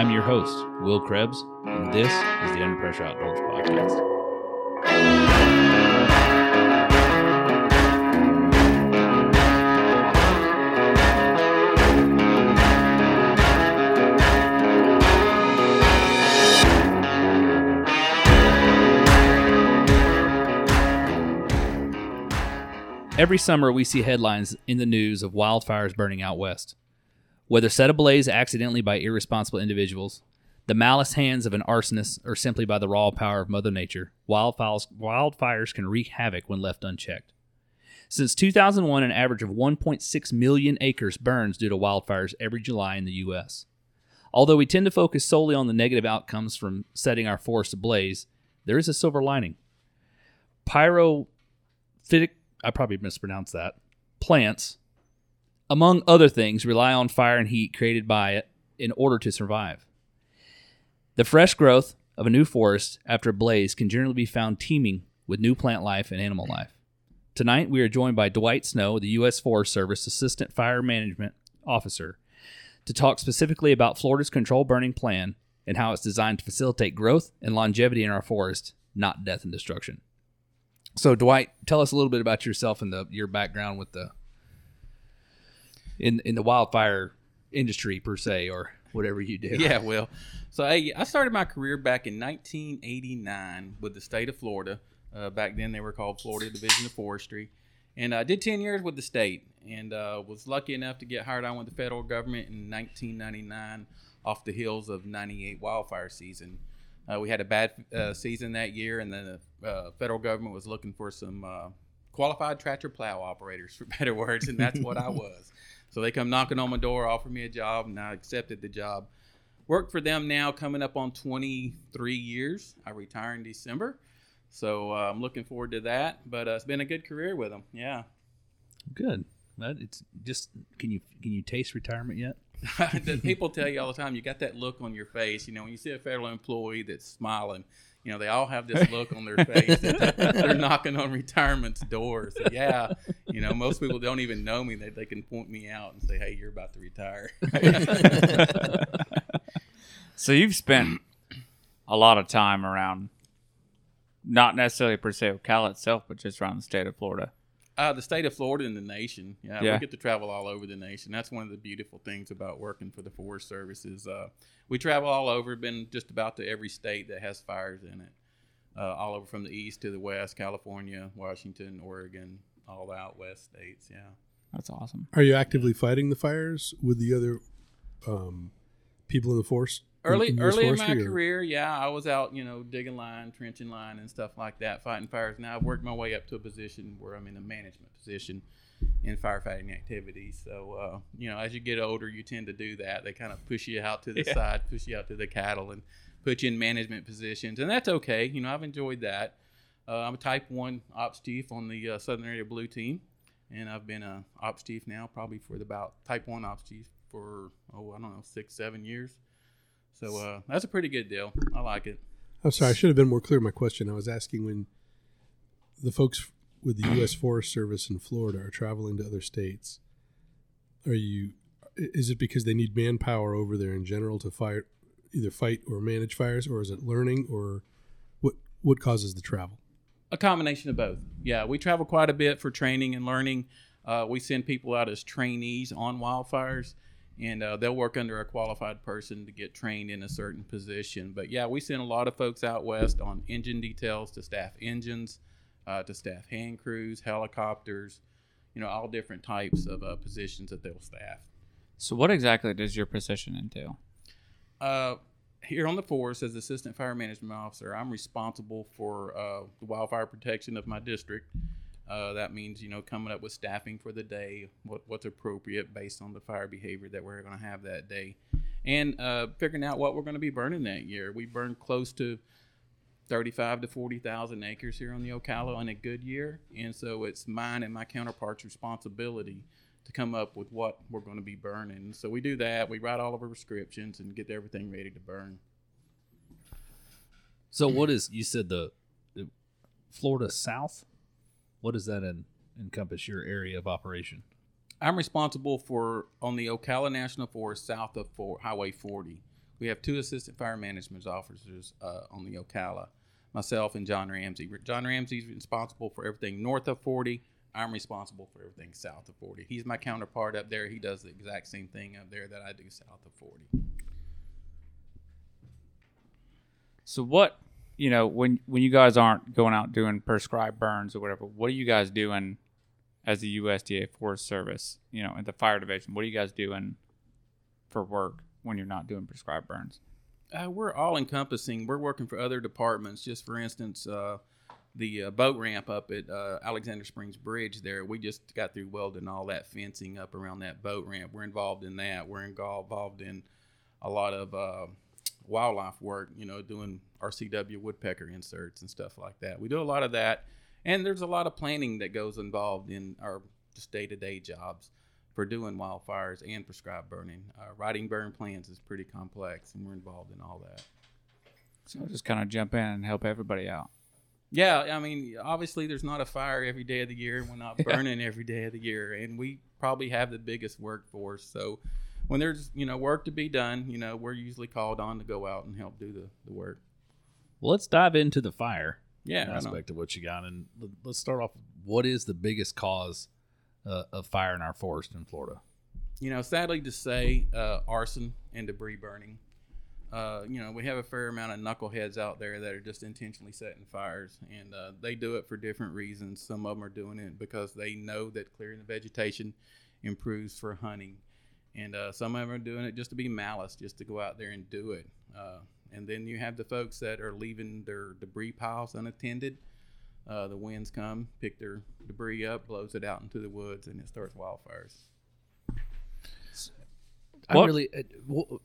I'm your host, Will Krebs, and this is the Under Pressure Outdoors Podcast. Every summer, we see headlines in the news of wildfires burning out west. Whether set ablaze accidentally by irresponsible individuals, the malice hands of an arsonist, or simply by the raw power of Mother Nature, wildfires, wildfires can wreak havoc when left unchecked. Since 2001, an average of 1.6 million acres burns due to wildfires every July in the U.S. Although we tend to focus solely on the negative outcomes from setting our forests ablaze, there is a silver lining. Pyrophytic, I probably mispronounced that, plants among other things, rely on fire and heat created by it in order to survive. The fresh growth of a new forest after a blaze can generally be found teeming with new plant life and animal life. Tonight, we are joined by Dwight Snow, the U.S. Forest Service Assistant Fire Management Officer, to talk specifically about Florida's control burning plan and how it's designed to facilitate growth and longevity in our forest, not death and destruction. So, Dwight, tell us a little bit about yourself and the, your background with the in in the wildfire industry per se or whatever you do. Yeah, well, so I, I started my career back in 1989 with the state of Florida. Uh, back then they were called Florida Division of Forestry, and I did 10 years with the state and uh, was lucky enough to get hired on with the federal government in 1999 off the heels of 98 wildfire season. Uh, we had a bad uh, season that year, and then the uh, federal government was looking for some uh, qualified tractor plow operators, for better words, and that's what I was. So they come knocking on my door, offer me a job, and I accepted the job. Worked for them now, coming up on 23 years. I retire in December, so uh, I'm looking forward to that. But uh, it's been a good career with them. Yeah. Good. But it's just can you can you taste retirement yet? people tell you all the time, you got that look on your face. You know, when you see a federal employee that's smiling, you know, they all have this look on their face that they're knocking on retirement's door. So, yeah, you know, most people don't even know me. They, they can point me out and say, hey, you're about to retire. so you've spent a lot of time around, not necessarily per se Ocala itself, but just around the state of Florida. Uh, the state of Florida and the nation. Yeah, Yeah. we get to travel all over the nation. That's one of the beautiful things about working for the Forest Service is uh, we travel all over. Been just about to every state that has fires in it. Uh, all over from the east to the west, California, Washington, Oregon, all the out west states. Yeah. That's awesome. Are you actively fighting the fires with the other um, people in the force? Early, in US early in my or- career, yeah, I was out, you know, digging line, trenching line, and stuff like that, fighting fires. Now I've worked my way up to a position where I'm in a management position in firefighting activities. So, uh, you know, as you get older, you tend to do that. They kind of push you out to the Yeah. side, push you out to the cattle, and put you in management positions, and that's okay. You know, I've enjoyed that. Uh, I'm a Type One Ops Chief on the uh, Southern Area Blue Team, and I've been a Ops Chief now probably for the about Type One Ops Chief for oh I don't know six seven years. So uh, that's a pretty good deal. I like it. I'm sorry, I should have been more clear in my question. I was asking when the folks with the U.S. Forest Service in Florida are traveling to other states. Are you? Is it because they need manpower over there in general to fire, either fight or manage fires, or is it learning, or what? What causes the travel? A combination of both. Yeah, we travel quite a bit for training and learning. Uh, we send people out as trainees on wildfires, and uh, they'll work under a qualified person to get trained in a certain position. But yeah, we send a lot of folks out west on engine details to staff engines, uh, to staff hand crews, helicopters, you know, all different types of uh, positions that they'll staff. So what exactly does your position entail? Here on the force, as assistant fire management officer, I'm responsible for uh, the wildfire protection of my district. Uh, that means you know coming up with staffing for the day, what, what's appropriate based on the fire behavior that we're going to have that day, and uh, figuring out what we're going to be burning that year. We burn close to thirty-five to forty thousand acres here on the Ocala in a good year, and so it's mine and my counterparts' responsibility to come up with what we're going to be burning. So we do that. We write all of our prescriptions and get everything ready to burn. So what is you said the, the Florida South? What does that en- encompass your area of operation? I'm responsible for on the Ocala National Forest south of Highway 40, we have two assistant fire management officers uh, on the Ocala, myself and John Ramsey. John Ramsey's responsible for everything north of 40. I'm responsible for everything south of 40. He's my counterpart up there. He does the exact same thing up there that I do south of 40. So what, you know, when when you guys aren't going out doing prescribed burns or whatever, what are you guys doing as the USDA Forest Service, you know, in the fire division? What are you guys doing for work when you're not doing prescribed burns? Uh, we're all encompassing. We're working for other departments. Just for instance, uh, the uh, boat ramp up at uh, Alexander Springs Bridge there, we just got through welding all that fencing up around that boat ramp. We're involved in that. We're involved in a lot of uh, wildlife work, you know, doing RCW woodpecker inserts and stuff like that. We do a lot of that. And there's a lot of planning that goes involved in our just day to day jobs for doing wildfires and prescribed burning. Uh, writing burn plans is pretty complex, and we're involved in all that. So just kind of jump in and help everybody out. Yeah, I mean, obviously, there's not a fire every day of the year. We're not burning every day of the year, and we probably have the biggest workforce. So, when there's you know work to be done, you know, we're usually called on to go out and help do the, the work. Well, let's dive into the fire Yeah, aspect of what you got, and let's start off. What is the biggest cause uh, of fire in our forest in Florida? you know, sadly to say, uh, arson and debris burning. Uh, you know, we have a fair amount of knuckleheads out there that are just intentionally setting fires, and uh, they do it for different reasons. Some of them are doing it because they know that clearing the vegetation improves for hunting, and uh, some of them are doing it just to be malice, just to go out there and do it. Uh, and then you have the folks that are leaving their debris piles unattended. Uh, the winds come, pick their debris up, blows it out into the woods, and it starts wildfires. I What- really. uh, wh-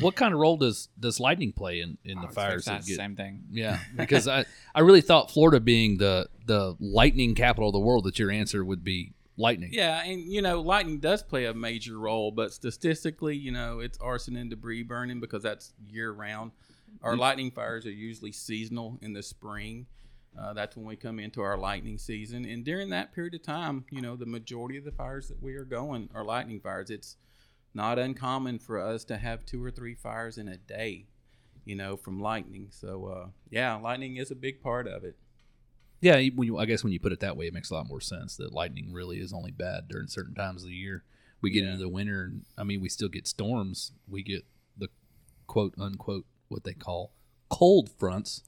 what kind of role does does lightning play in in the fires? that get- same thing. Yeah, because I I really thought Florida being the the lightning capital of the world, that your answer would be lightning. Yeah, and you know, lightning does play a major role, but statistically, you know, it's arson and debris burning because that's year round. Our lightning fires are usually seasonal in the spring. Uh, that's when we come into our lightning season, and during that period of time, you know, the majority of the fires that we are going are lightning fires. It's not uncommon for us to have two or three fires in a day, you know, from lightning. So, uh, yeah, lightning is a big part of it. Yeah, you- when you, I guess when you put it that way, it makes a lot more sense that lightning really is only bad during certain times of the year. We get Yeah. into the winter, and I mean, we still get storms. We get the quote unquote what they call cold fronts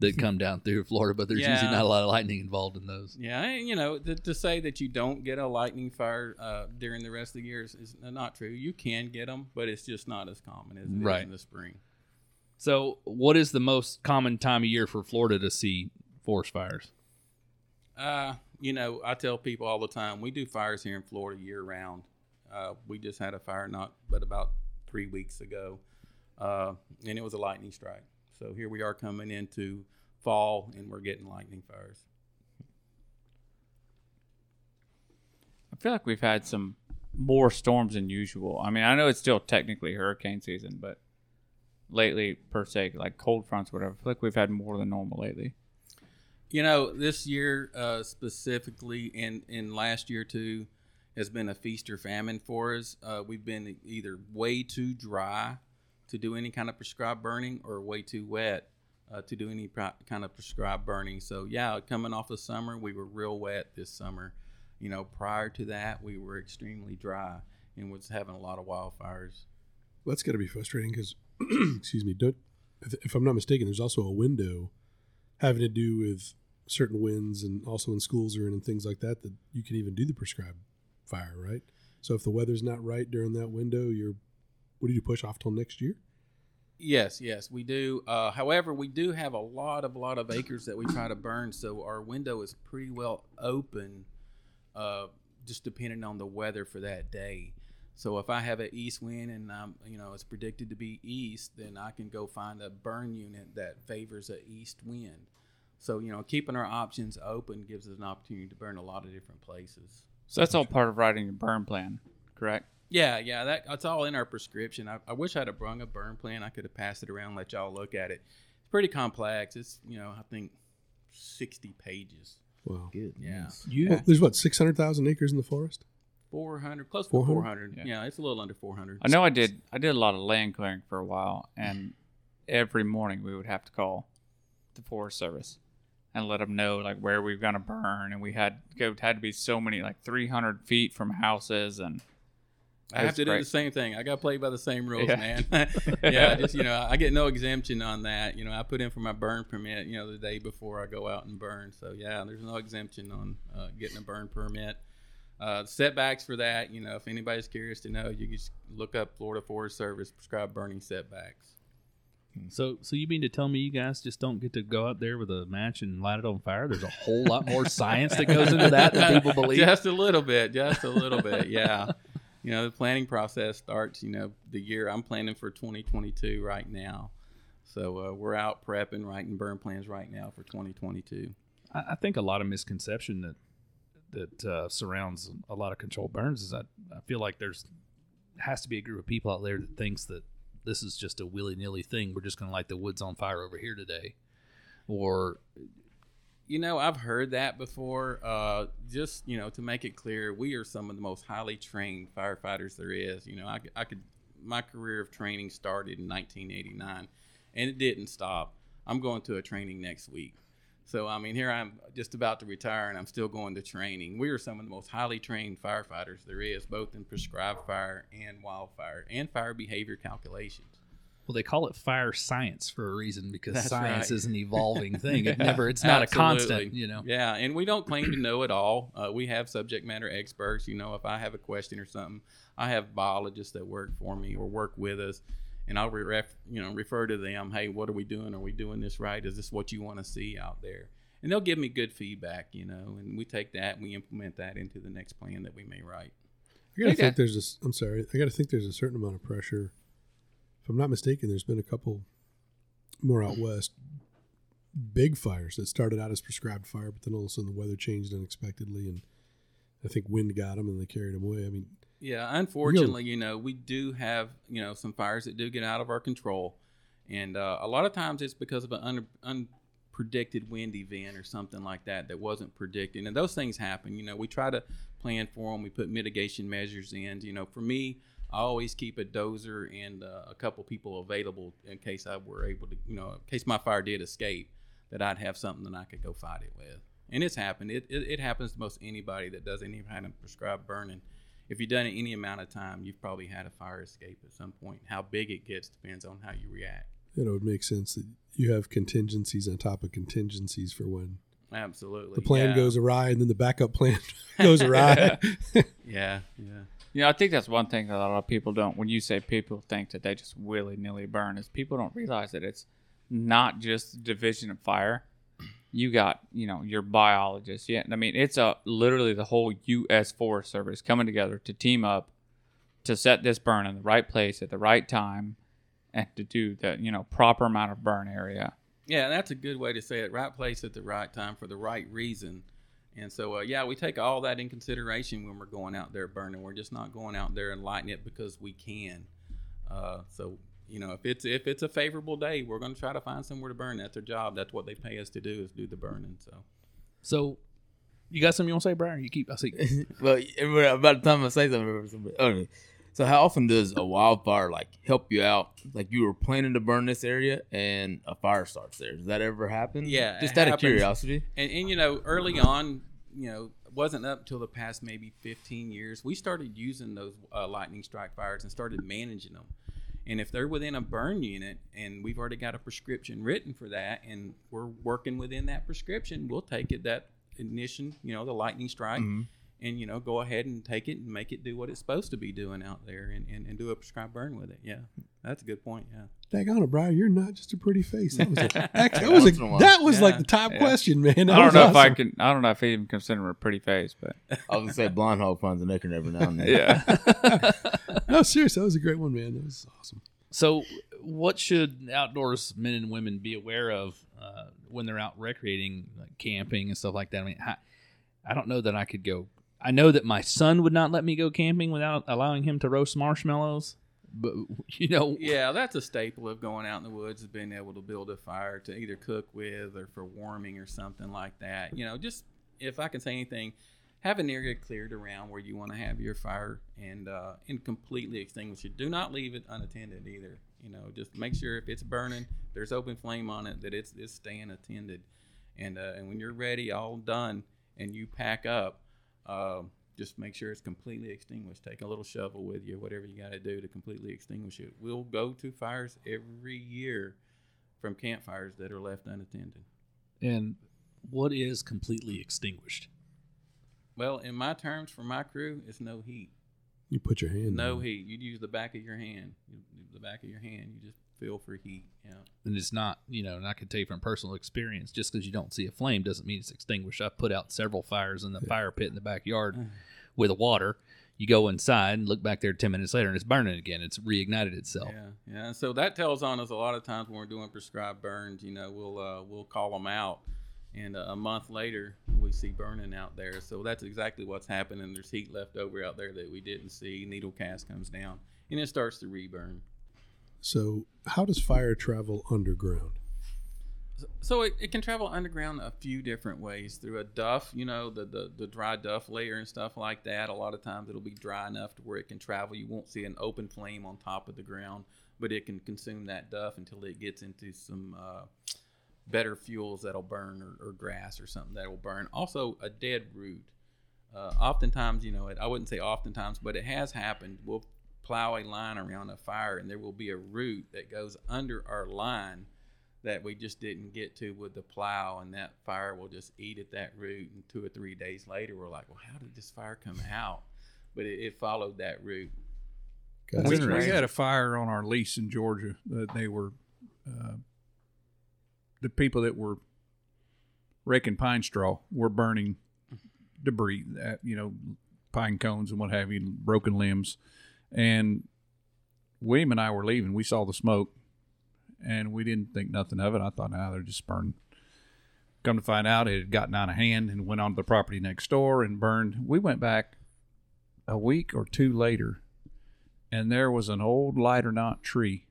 that come down through Florida, but there's usually not a lot of lightning involved in those. Yeah, and, you know, to, to say that you don't get a lightning fire uh, during the rest of the year is, is not true. You can get them, but it's just not as common as it is Right. in the spring. So, what is the most common time of year for Florida to see forest fires? Uh, you know, I tell people all the time we do fires here in Florida year round. Uh, we just had a fire not but about three weeks ago, uh, and it was a lightning strike. So here we are coming into fall, and we're getting lightning fires. I feel like we've had some more storms than usual. I mean, I know it's still technically hurricane season, but lately, per se, like cold fronts, whatever, I feel like we've had more than normal lately. You know, this year uh, specifically, and in last year too, has been a feast or famine for us. Uh, we've been either way too dry to do any kind of prescribed burning, or way too wet uh, to do any pro- kind of prescribed burning. So yeah, coming off of summer, we were real wet this summer. You know, prior to that, we were extremely dry and was having a lot of wildfires. Well, that's got to be frustrating because, excuse me, don't, if, if I'm not mistaken, there's also a window having to do with certain winds and also in schools or in and things like that that you can even do the prescribed fire, right? So if the weather's not right during that window, you're what do you push off till next year? Yes, yes, we do. Uh, however, we do have a lot of lot of acres that we try to burn, so our window is pretty well open, uh, just depending on the weather for that day. So if I have an east wind and um, you know it's predicted to be east, then I can go find a burn unit that favors a east wind. So you know, keeping our options open gives us an opportunity to burn a lot of different places. So that's all part of writing your burn plan, correct? Yeah, yeah, that that's all in our prescription. I, I wish I'd have brung a burn plan. I could have passed it around, let y'all look at it. It's pretty complex. It's you know I think sixty pages. Wow. Yeah, You Well, there's what six hundred thousand acres in the forest. 400, close to 400? 400. Yeah. Yeah. it's a little under 400. I know I did. I did a lot of land clearing for a while, and every morning we would have to call the Forest Service and let them know like where we were gonna burn, and we had go had to be so many like 300 feet from houses, and I have That's to do the same thing. I got played by the same rules, Yeah. man. yeah, just you know, I get no exemption on that. You know, I put in for my burn permit, you know, the day before I go out and burn. So yeah, there's no exemption on uh, getting a burn permit. Uh, setbacks for that, you know, if anybody's curious to know, you can just look up Florida Forest Service prescribed burning setbacks. So, so you mean to tell me you guys just don't get to go out there with a match and light it on fire? There's a whole lot more science that goes into that than people believe. Just a little bit, just a little bit, yeah. You know, the planning process starts. You know, the year I'm planning for 2022 right now, so uh, we're out prepping, writing burn plans right now for 2022. I, think a lot of misconception that that uh, surrounds a lot of controlled burns is that I feel like there's has to be a group of people out there that thinks that this is just a willy nilly thing. We're just going to light the woods on fire over here today, or You know, I've heard that before. Uh, just you know, to make it clear, we are some of the most highly trained firefighters there is. You know, I, I could. My career of training started in 1989, and it didn't stop. I'm going to a training next week. So I mean, here I'm just about to retire, and I'm still going to training. We are some of the most highly trained firefighters there is, both in prescribed fire and wildfire, and fire behavior calculations. Well, they call it fire science for a reason because That's science right. is an evolving thing. It never, it's not a constant. You know, Yeah, and we don't claim to know it all. Uh, we have subject matter experts. You know, if I have a question or something, I have biologists that work for me or work with us, and I'll re- ref, you know refer to them. Hey, what are we doing? Are we doing this right? Is this what you want to see out there? And they'll give me good feedback. You know, and we take that and we implement that into the next plan that we may write. I gotta Okay. think there's a. s- I'm sorry. I gotta think there's a certain amount of pressure. If I'm not mistaken, there's been a couple more out west big fires that started out as prescribed fire, but then all of a sudden the weather changed unexpectedly, and I think wind got them and they carried them away. I mean, Yeah, unfortunately, you know, we do have you know some fires that do get out of our control, and uh, a lot of times it's because of an un- unpredicted wind event or something like that that wasn't predicted, and those things happen. You know, we try to plan for them. We put mitigation measures in. You know, for me, I always keep a dozer and uh, a couple people available in case I were able to, you know, in case my fire did escape, that I'd have something that I could go fight it with. And it's happened. It, it, it happens to most anybody that does any kind of prescribed burning if you've done it any amount of time, you've probably had a fire escape at some point. How big it gets depends on how you react. you know, it would make sense that you have contingencies on top of contingencies for when Absolutely. the plan yeah. goes awry and then the backup plan goes awry. Yeah, yeah. You know, I think that's one thing that a lot of people don't. When you say people think that they just willy nilly burn, is people don't realize that it's not just the division of fire. You got, you know, your biologists. Yeah, I mean, it's a literally the whole U.S. Forest Service coming together to team up to set this burn in the right place at the right time, and to do the you know proper amount of burn area. Yeah, that's a good way to say it. Right place at the right time for the right reason. And so, uh, yeah, we take all that in consideration when we're going out there burning. We're just not going out there and lighting it because we can. Uh, so, you know, if it's if it's a favorable day, we're going to try to find somewhere to burn. That's our job. That's what they pay us to do is do the burning. So, so you got something you want to say, Brian? You keep. I see. well, everybody- about the time I say something, everybody- somebody- okay. So, how often does a wildfire like help you out? Like you were planning to burn this area, and a fire starts there. Does that ever happen? Yeah, just out of curiosity. and, and you know early on you know wasn't up until the past maybe 15 years we started using those uh, lightning strike fires and started managing them and if they're within a burn unit and we've already got a prescription written for that and we're working within that prescription we'll take it that ignition you know the lightning strike Mhm. And you know go ahead and take it and make it do what it's supposed to be doing out there and, and, and do a prescribed burn with it yeah that's a good point yeah Daggone it, Brian, you're not just a pretty face. That was, a, that, that was, a a, that was like the top Yeah. question, man. That I don't was know if I can. I don't know if I even consider it a pretty face, but I was gonna say blind hog finds a nectar every now and then. yeah. No, seriously, that was a great one, man. That was awesome. So, what should outdoors men and women be aware of uh, when they're out recreating, like camping and stuff like that? I mean, I, I don't know that I could go. I know that my son would not let me go camping without allowing him to roast marshmallows. But you know, Yeah, that's a staple of going out in the woods is being able to build a fire to either cook with or for warming or something like that. You know, just if I can say anything, have an area cleared around where you want to have your fire and uh, and completely extinguish it. Do not leave it unattended either. You know, just make sure if it's burning, there's open flame on it, that it's it's staying attended. And uh, and when you're ready, all done, and you pack up, uh, just make sure it's completely extinguished. Take a little shovel with you, whatever you got to do to completely extinguish it. We'll go to fires every year from campfires that are left unattended. And what is completely extinguished? Well, in my terms for my crew, it's no heat. You put your hand. No on heat. You'd use the back of your hand. You- The back of your hand. You just feel for heat. Yeah. And it's not, you know, and I can tell you from personal experience, just because you don't see a flame doesn't mean it's extinguished. I've put out several fires in the fire pit in the backyard with water. You go inside and look back there 10 minutes later and it's burning again. It's reignited itself. Yeah, yeah. So that tells on us a lot of times when we're doing prescribed burns. You know, we'll uh, we'll call them out, and uh, a month later we see burning out there. So that's exactly what's happening. There's heat left over out there that we didn't see. Needle cast comes down, and it starts to reburn. So, how does fire travel underground? So it, it can travel underground a few different ways through a duff, you know, the, the the dry duff layer and stuff like that. A lot of times it'll be dry enough to where it can travel. You won't see an open flame on top of the ground, but it can consume that duff until it gets into some uh, better fuels that'll burn or, or grass or something that'll burn. Also, a dead root. Uh, oftentimes, you know, it, I wouldn't say oftentimes, but it has happened. We'll plow a line around a fire, and there will be a root that goes under our line that we just didn't get to with the plow, and that fire will just eat at that root. And two or three days later, we're like, well, how did this fire come out? But it, it followed that root. We, we had a fire on our lease in Georgia that they were uh, the people that were raking pine straw were burning debris, that you know, pine cones and what have you, broken limbs, and William and I were leaving. We saw the smoke, and we didn't think nothing of it. I thought, now they're just burning. Come to find out, it had gotten out of hand and went onto the property next door and burned. We went back a week or two later and there was an old lighter knot tree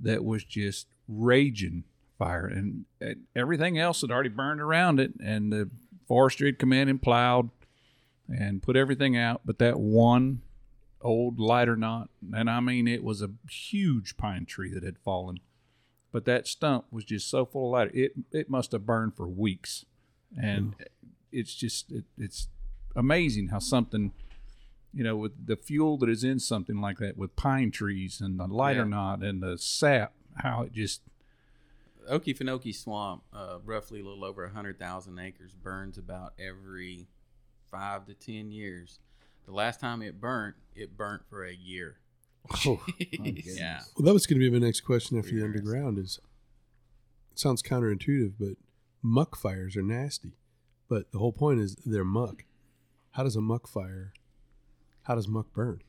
that was just raging fire and, and everything else had already burned around it and the forestry had come in and plowed and put everything out but that one old lighter knot and i mean it was a huge pine tree that had fallen but that stump was just so full of lighter it it must have burned for weeks and it's just it, it's amazing how something you know, with the fuel that is in something like that, with pine trees and the lighter Yeah. knot and the sap, how it just Okefenokee Swamp, uh, roughly a little over 100,000 acres, burns about every five to 10 years. The last time it burnt, it burnt for a year. Oh, yeah. well, that was going to be my next question after the underground. Is it sounds counterintuitive, but muck fires are nasty. But the whole point is they're muck. How does a muck fire? How does muck burn?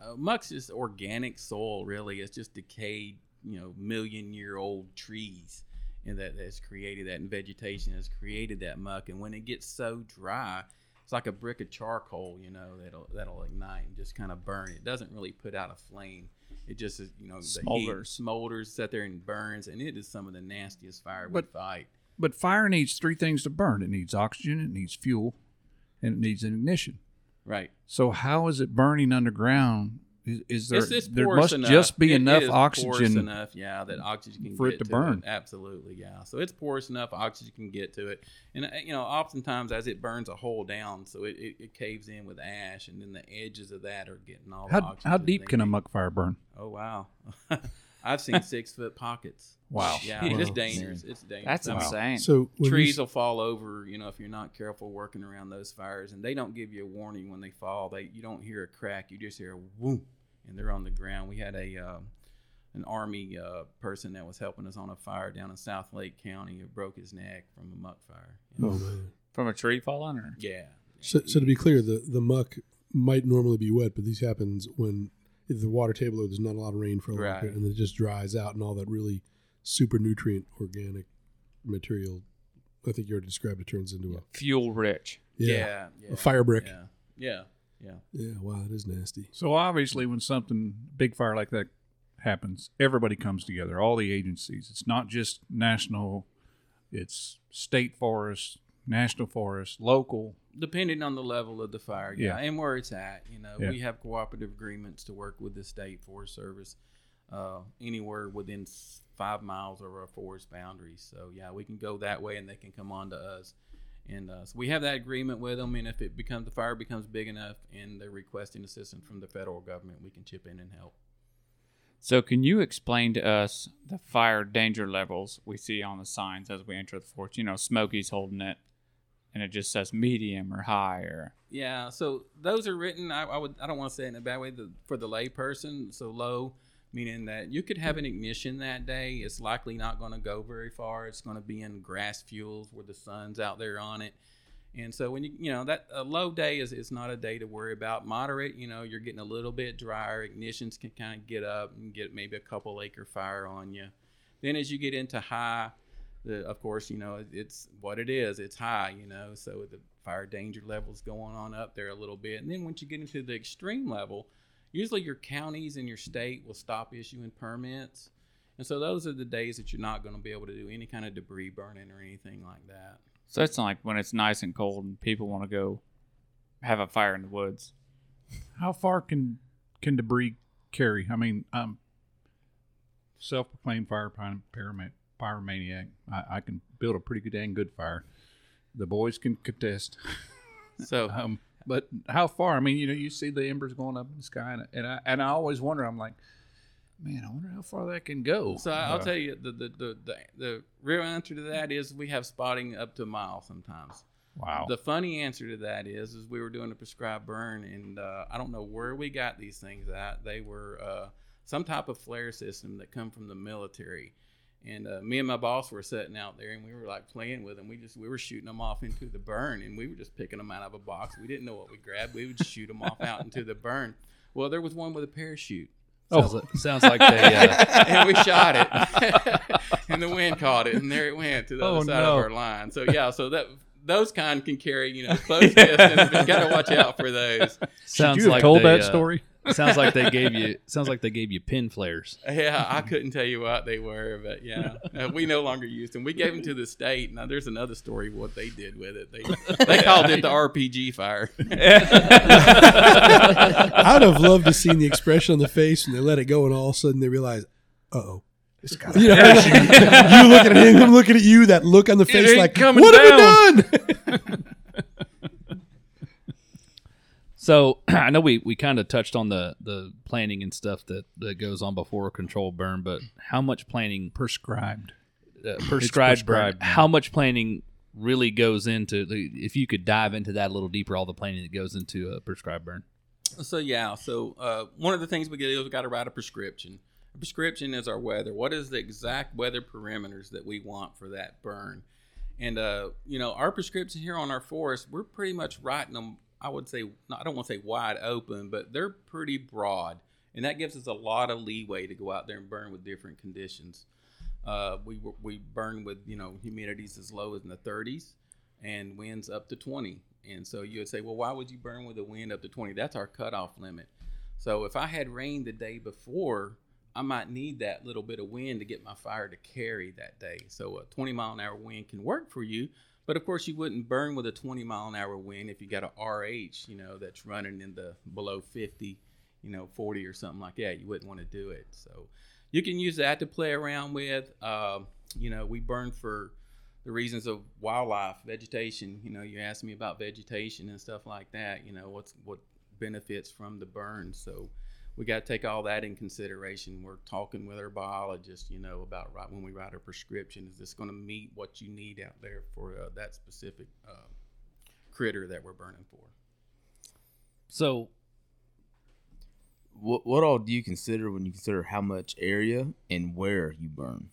Uh, muck's just organic soil, really. It's just decayed, you know, million year old trees, and that that's created that, and vegetation has created that muck. And when it gets so dry, it's like a brick of charcoal, you know, that'll that'll ignite and just kind of burn. It doesn't really put out a flame. It just you know, Smolders. smolders, sit there and burns, and it is some of the nastiest fire we fight. but fire needs three things to burn. It needs oxygen, it needs fuel, and it needs an ignition. Right. So how is it burning underground? Is, is there it's, it's there must enough. just be It- it enough oxygen enough, yeah, that oxygen can for it get to burn. Absolutely, yeah. So it's porous enough, oxygen can get to it, and uh, you know, oftentimes as it burns a hole down, so it, it, it caves in with ash, and then the edges of that are getting all How oxygen. how deep can a muck fire burn? Oh wow, I've seen six foot pockets. Wow. Yeah, Wow. it's dangerous. It's dangerous. That's I insane. So trees you, will fall over you know if you're not careful working around those fires and they don't give you a warning when they fall they you don't hear a crack you just hear a whoom and they're on the ground we had a um, an army uh, person that was helping us on a fire down in south lake county who broke his neck from a muck fire oh man. From a tree falling, or yeah So, so to be clear, the the muck might normally be wet, but these happens when either the water table or there's not a lot of rain for a long Right. period, and it just dries out, and all that really super nutrient organic material. I think you already described it turns into a fuel rich. yeah, yeah, yeah, a fire brick. yeah yeah yeah Yeah, wow, that is nasty. So obviously, when something big fire like that happens, everybody comes together. All the agencies. It's not just national. It's state forests, national forest, local. depending on the level of the fire, yeah, Yeah. and where it's at. You know, Yeah. we have cooperative agreements to work with the state Forest Service uh, anywhere within five miles of our forest boundaries. So yeah, we can go that way, and they can come on to us. And uh, so we have that agreement with them. And if it becomes the fire becomes big enough, and they're requesting assistance from the federal government, we can chip in and help. So, can you explain to us the fire danger levels we see on the signs as we enter the forest? You know, Smokey's holding it, and it just says medium or high or. Yeah, so those are written. I, I would. I don't want to say it in a bad way. The, for the layperson, so low, meaning that you could have an ignition that day. It's likely not going to go very far. It's going to be in grass fuels where the sun's out there on it. And so when you you know that a low day is is not a day to worry about. Moderate, you know, you're getting a little bit drier. Ignitions can kind of get up and get maybe a couple acre fire on you. Then as you get into high, the, of course, you know, it's what it is. It's high, you know, so the fire danger levels going on up there a little bit. And then once you get into the extreme level, usually your counties and your state will stop issuing permits. And so those are the days that you're not going to be able to do any kind of debris burning or anything like that. So, it's not like when it's nice and cold and people want to go have a fire in the woods. How far can can debris carry? I mean, I'm self-proclaimed fire py- pyramid, pyromaniac. I, I can build a pretty good dang good fire. The boys can contest. So Um, but how far? I mean, you know, you see the embers going up in the sky, and, and I and I always wonder. I'm like, man, I wonder how far that can go. So I'll Uh, tell you the, the the, the the real answer to that is we have spotting up to a mile sometimes. Wow. The funny answer to that is is we were doing a prescribed burn and uh, I don't know where we got these things at. They were uh, some type of flare system that come from the military. And uh, me and my boss were sitting out there, and we were like playing with them. We just we were shooting them off into the burn, and we were just picking them out of a box. We didn't know what we grabbed. We would just shoot them off out into the burn. Well, there was one with a parachute. Sounds, like, sounds like they. Uh, and we shot it, and the wind caught it, and there it went to the Oh, other side no. of our line. So yeah, so that those kind can carry you know close distance, but you got to watch out for those. sounds Should you have like told they, that uh, story? Sounds like they gave you. Sounds like they gave you pen flares. Yeah, I couldn't tell you what they were, but yeah, uh, we no longer used them. We gave them to the state. Now there's another story of what they did with it. They they called it the RPG fire. I'd have loved to seen the expression on the face when they let it go, and all of a sudden they realize, uh oh. You know, you looking at him, him looking at you, that look on the face like, coming what have we done? So I know we, we kind of touched on the, the planning and stuff that, that goes on before a controlled burn, but how much planning Prescribed. uh, prescribed, burn, prescribed, yeah. how much planning really goes into the, if you could dive into that a little deeper, all the planning that goes into a prescribed burn. So yeah, so uh, one of the things we get is we got to write a prescription. A prescription is our weather. What is the exact weather parameters that we want for that burn? And uh, you know, our prescription here on our forest, we're pretty much writing them. I would say, I don't want to say wide open, but they're pretty broad, and that gives us a lot of leeway to go out there and burn with different conditions. Uh, we we burn with you know humidities as low as in the 30s and winds up to 20. And so you would say, well, why would you burn with a wind up to 20? That's our cutoff limit. So if I had rain the day before, I might need that little bit of wind to get my fire to carry that day. So a 20 mile an hour wind can work for you, but of course you wouldn't burn with a 20 mile an hour wind if you got a RH, you know, that's running in the below 50, you know, 40 or something like that. You wouldn't want to do it. So you can use that to play around with. Um, you know, we burn for the reasons of wildlife, vegetation. You know, you asked me about vegetation and stuff like that. You know, what's what benefits from the burn. So we got to take all that in consideration. We're talking with our biologist, you know, about right when we write a prescription, is this going to meet what you need out there for uh, that specific uh, critter that we're burning for? So What what all do you consider when you consider how much area and where you burn?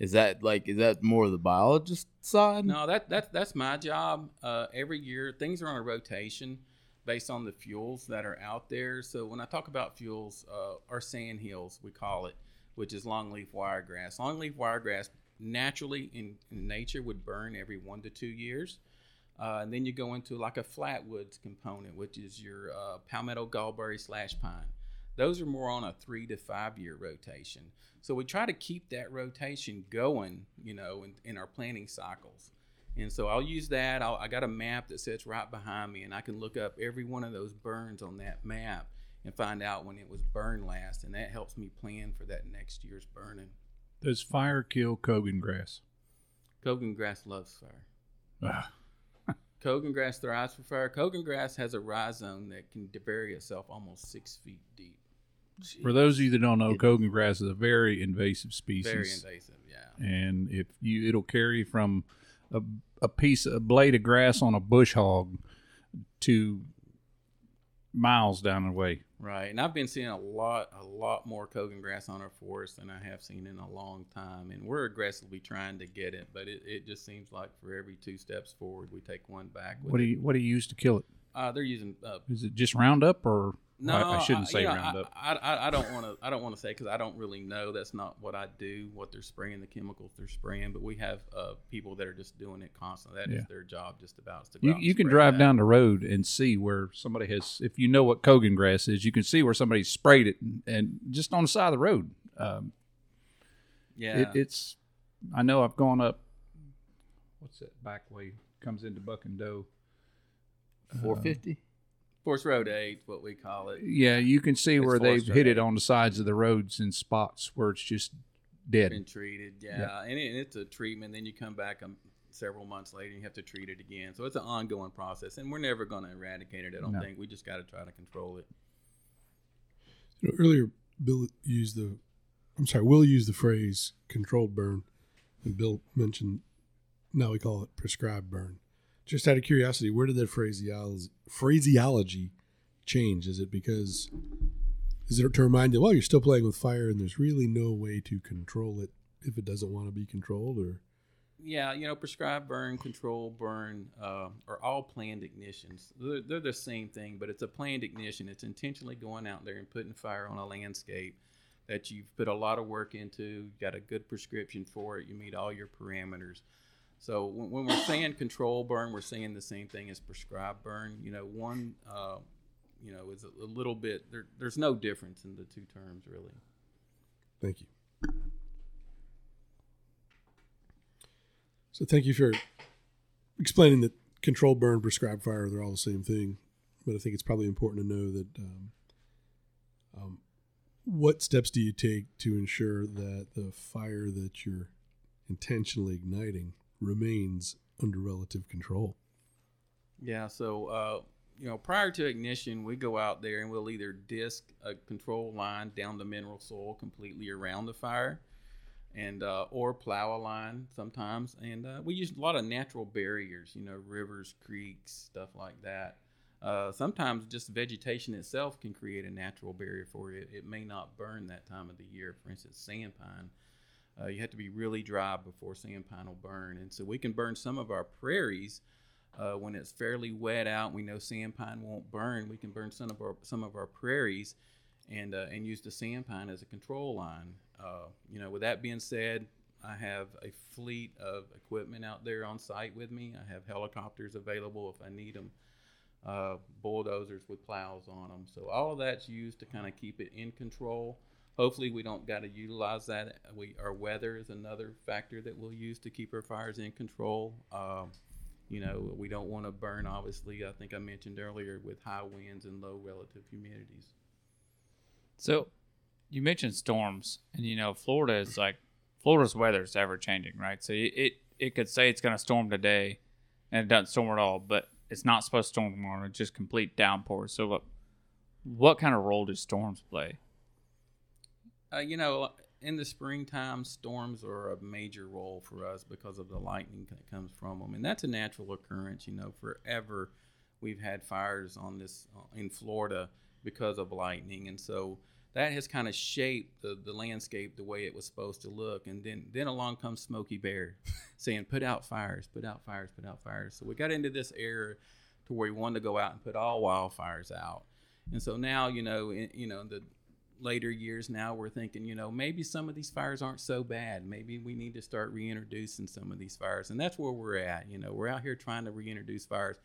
Is that like is that more the biologist side? No, that that that's my job. Uh, every year, things are on a rotation based on the fuels that are out there. So when I talk about fuels, uh, our sand hills we call it, which is longleaf wiregrass. Longleaf wiregrass naturally in, in nature would burn every one to two years. Uh, and then you go into like a flatwoods component, which is your uh, palmetto gallberry slash pine. Those are more on a three to five year rotation. So we try to keep that rotation going, you know, in, in our planting cycles. And so I'll use that. I'll, I got a map that sits right behind me, and I can look up every one of those burns on that map and find out when it was burned last, and that helps me plan for that next year's burning. Does fire kill cogon grass? cogon grass loves fire. Ah, cogon grass thrives for fire. cogon grass has a rhizome that can bury itself almost six feet deep. For those of you that don't know, cogon grass is a very invasive species. Very invasive, yeah. and if you it'll carry from a, a piece a blade of grass on a bush hog to miles down the way Right, and I've been seeing a lot, a lot more cogon grass on our forest than I have seen in a long time, and we're aggressively trying to get it, but it, it just seems like for every two steps forward, we take one back. what do you what do you use to kill it Uh, they're using uh, is it just roundup or no. I, I shouldn't say you know, roundup I, I, I don't want to. I don't want to say because I don't really know. That's not what I do. What they're spraying, the chemicals they're spraying. But we have uh, people that are just doing it constantly. That is Yeah. their job, just about. to you, you can drive that. down the road and see where somebody has if you know what cogon grass is you can see where somebody sprayed it and, and just on the side of the road um, Yeah, it, it's I know I've gone up what's that back way comes into Buck and Doe Four fifty. Force Road Eight, what we call it. Yeah, you can see It's where they've forest hit it on the sides of the roads in spots where it's just dead. been treated. Yeah, Yeah. And, it, and it's a treatment. Then you come back um, several months later and you have to treat it again. So it's an ongoing process, and we're never going to eradicate it. I don't No. think we just got to try to control it. You know, earlier, Bill used the, I'm sorry, Will used the phrase controlled burn, and Bill mentioned now we call it prescribed burn. Just out of curiosity, where did that phraseology, change? Is it because, is it to remind you, well, you're still playing with fire and there's really no way to control it if it doesn't want to be controlled? Or, Yeah, you know, prescribed burn, control burn uh, are all planned ignitions. They're, they're the same thing, but it's a planned ignition. It's intentionally going out there and putting fire on a landscape that you've put a lot of work into. You've got a good prescription for it. You meet all your parameters. So when, when we're saying control burn, we're saying the same thing as prescribed burn. You know, one, uh, you know, is a, a little bit. There, there's no difference in the two terms really. thank you. So thank you for explaining that control burn, prescribed fire, they're all the same thing. But I think it's probably important to know that um, um, what steps do you take to ensure that the fire that you're intentionally igniting remains under relative control? Yeah, so uh, you know, prior to ignition, we go out there and we'll either disc a control line down the mineral soil completely around the fire, and uh, or plow a line sometimes. And uh, we use a lot of natural barriers, you know, rivers, creeks, stuff like that. Uh, sometimes just vegetation itself can create a natural barrier for it. It may not burn that time of the year. For instance, sand pine. Uh, you have to be really dry before sand pine will burn, and so we can burn some of our prairies uh, when it's fairly wet out. We know sand pine won't burn. We can burn some of our some of our prairies, and uh, and use the sand pine as a control line. Uh, you know, with that being said, I have a fleet of equipment out there on site with me. I have helicopters available if I need them. Uh, bulldozers with plows on them. So all of that's used to kind of keep it in control. Hopefully, we don't got to utilize that. We our weather is another factor that we'll use to keep our fires in control. Um, you know, we don't want to burn. Obviously, I think I mentioned earlier with high winds and low relative humidities. So, you mentioned storms, and you know Florida is like Florida's weather is ever changing, right? So it, it could say it's going to storm today, and it doesn't storm at all, but it's not supposed to storm tomorrow. It's just complete downpours. So, what what kind of role do storms play? Uh, you know, in the springtime, storms are a major role for us because of the lightning that comes from them, and that's a natural occurrence. You know, forever we've had fires on this uh, in Florida because of lightning, and so that has kind of shaped the, the landscape the way it was supposed to look. And then then along comes Smokey Bear, saying, "Put out fires, put out fires, put out fires." So we got into this era to where we wanted to go out and put all wildfires out. And so now, you know, in, you know, the later years now we're thinking, you know, maybe some of these fires aren't so bad. Maybe we need to start reintroducing some of these fires. And that's where we're at. You know, we're out here trying to reintroduce fires.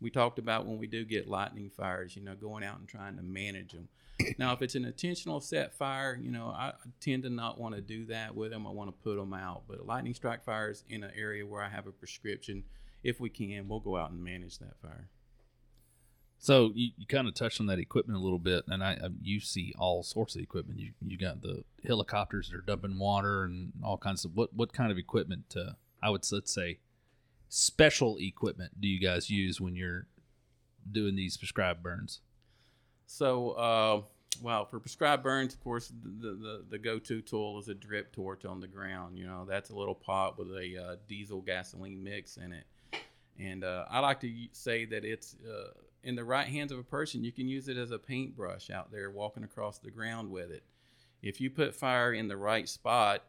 We talked about when we do get lightning fires, you know, going out and trying to manage them. Now, if it's an intentional set fire, you know, I tend to not want to do that with them. I want to put them out. But lightning strike fires in an area where I have a prescription, if we can, we'll go out and manage that fire. So you, you kind of touched on that equipment a little bit, and I, I you see all sorts of equipment. You you got the helicopters that are dumping water and all kinds of what what kind of equipment? Uh, I would let's say special equipment do you guys use when you're doing these prescribed burns? So, uh, well, for prescribed burns, of course, the, the, the go-to tool is a drip torch on the ground. You know, that's a little pot with a uh, diesel gasoline mix in it. And uh, I like to say that it's uh, in the right hands of a person. You can use it as a paintbrush out there, walking across the ground with it. If you put fire in the right spot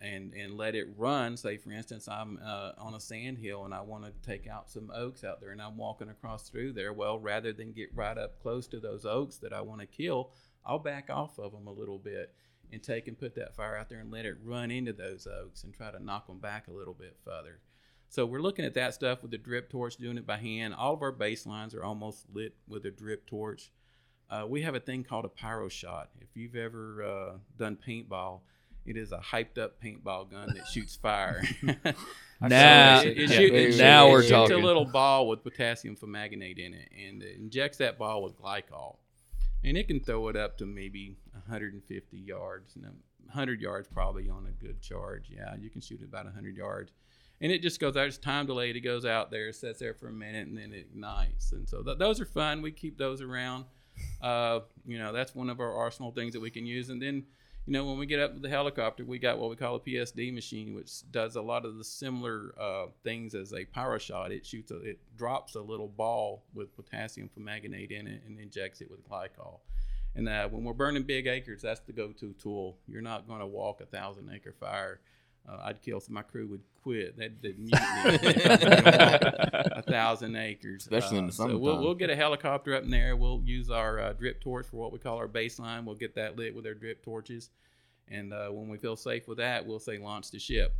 and and let it run, say for instance, I'm uh, on a sand hill and I want to take out some oaks out there, and I'm walking across through there. Well, rather than get right up close to those oaks that I want to kill, I'll back off of them a little bit and take and put that fire out there and let it run into those oaks and try to knock them back a little bit further. So we're looking at that stuff with the drip torch, doing it by hand. All of our baselines are almost lit with a drip torch. Uh, we have a thing called a pyro shot. If you've ever uh, done paintball, it is a hyped up paintball gun that shoots fire. Now- it, it yeah, shoot- it now we're shoots talking. a little ball with potassium permanganate in it, and it injects that ball with glycol, and it can throw it up to maybe 150 yards, and 100 yards probably on a good charge. Yeah, you can shoot it about 100 yards, and it just goes out. It's time delayed. It goes out there, sits there for a minute, and then it ignites. And so th- those are fun. We keep those around. Uh, you know, that's one of our arsenal things that we can use, and then you know, when we get up with the helicopter, we got what we call a PSD machine, which does a lot of the similar uh, things as a pyro shot. It shoots, a, it drops a little ball with potassium permanganate in it and injects it with glycol. And uh, when we're burning big acres, that's the go-to tool. You're not going to walk a thousand acre fire. Uh, I'd kill. Some my crew would quit. They'd, they'd mutiny. a thousand acres, Especially in the Uh, So we'll, we'll get a helicopter up in there. We'll use our uh, drip torch for what we call our baseline. We'll get that lit with our drip torches, and uh, when we feel safe with that, we'll say launch the ship.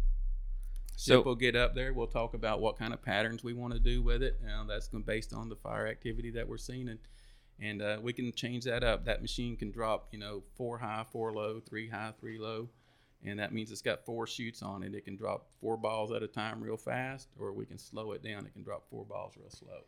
So- Ship will get up there. We'll talk about what kind of patterns we want to do with it. Uh, that's going based on the fire activity that we're seeing, and and uh, we can change that up. That machine can drop, you know, four high, four low, three high, three low, and that means it's got four chutes on it. It can drop four balls at a time real fast, or we can slow it down. It can drop four balls real slow.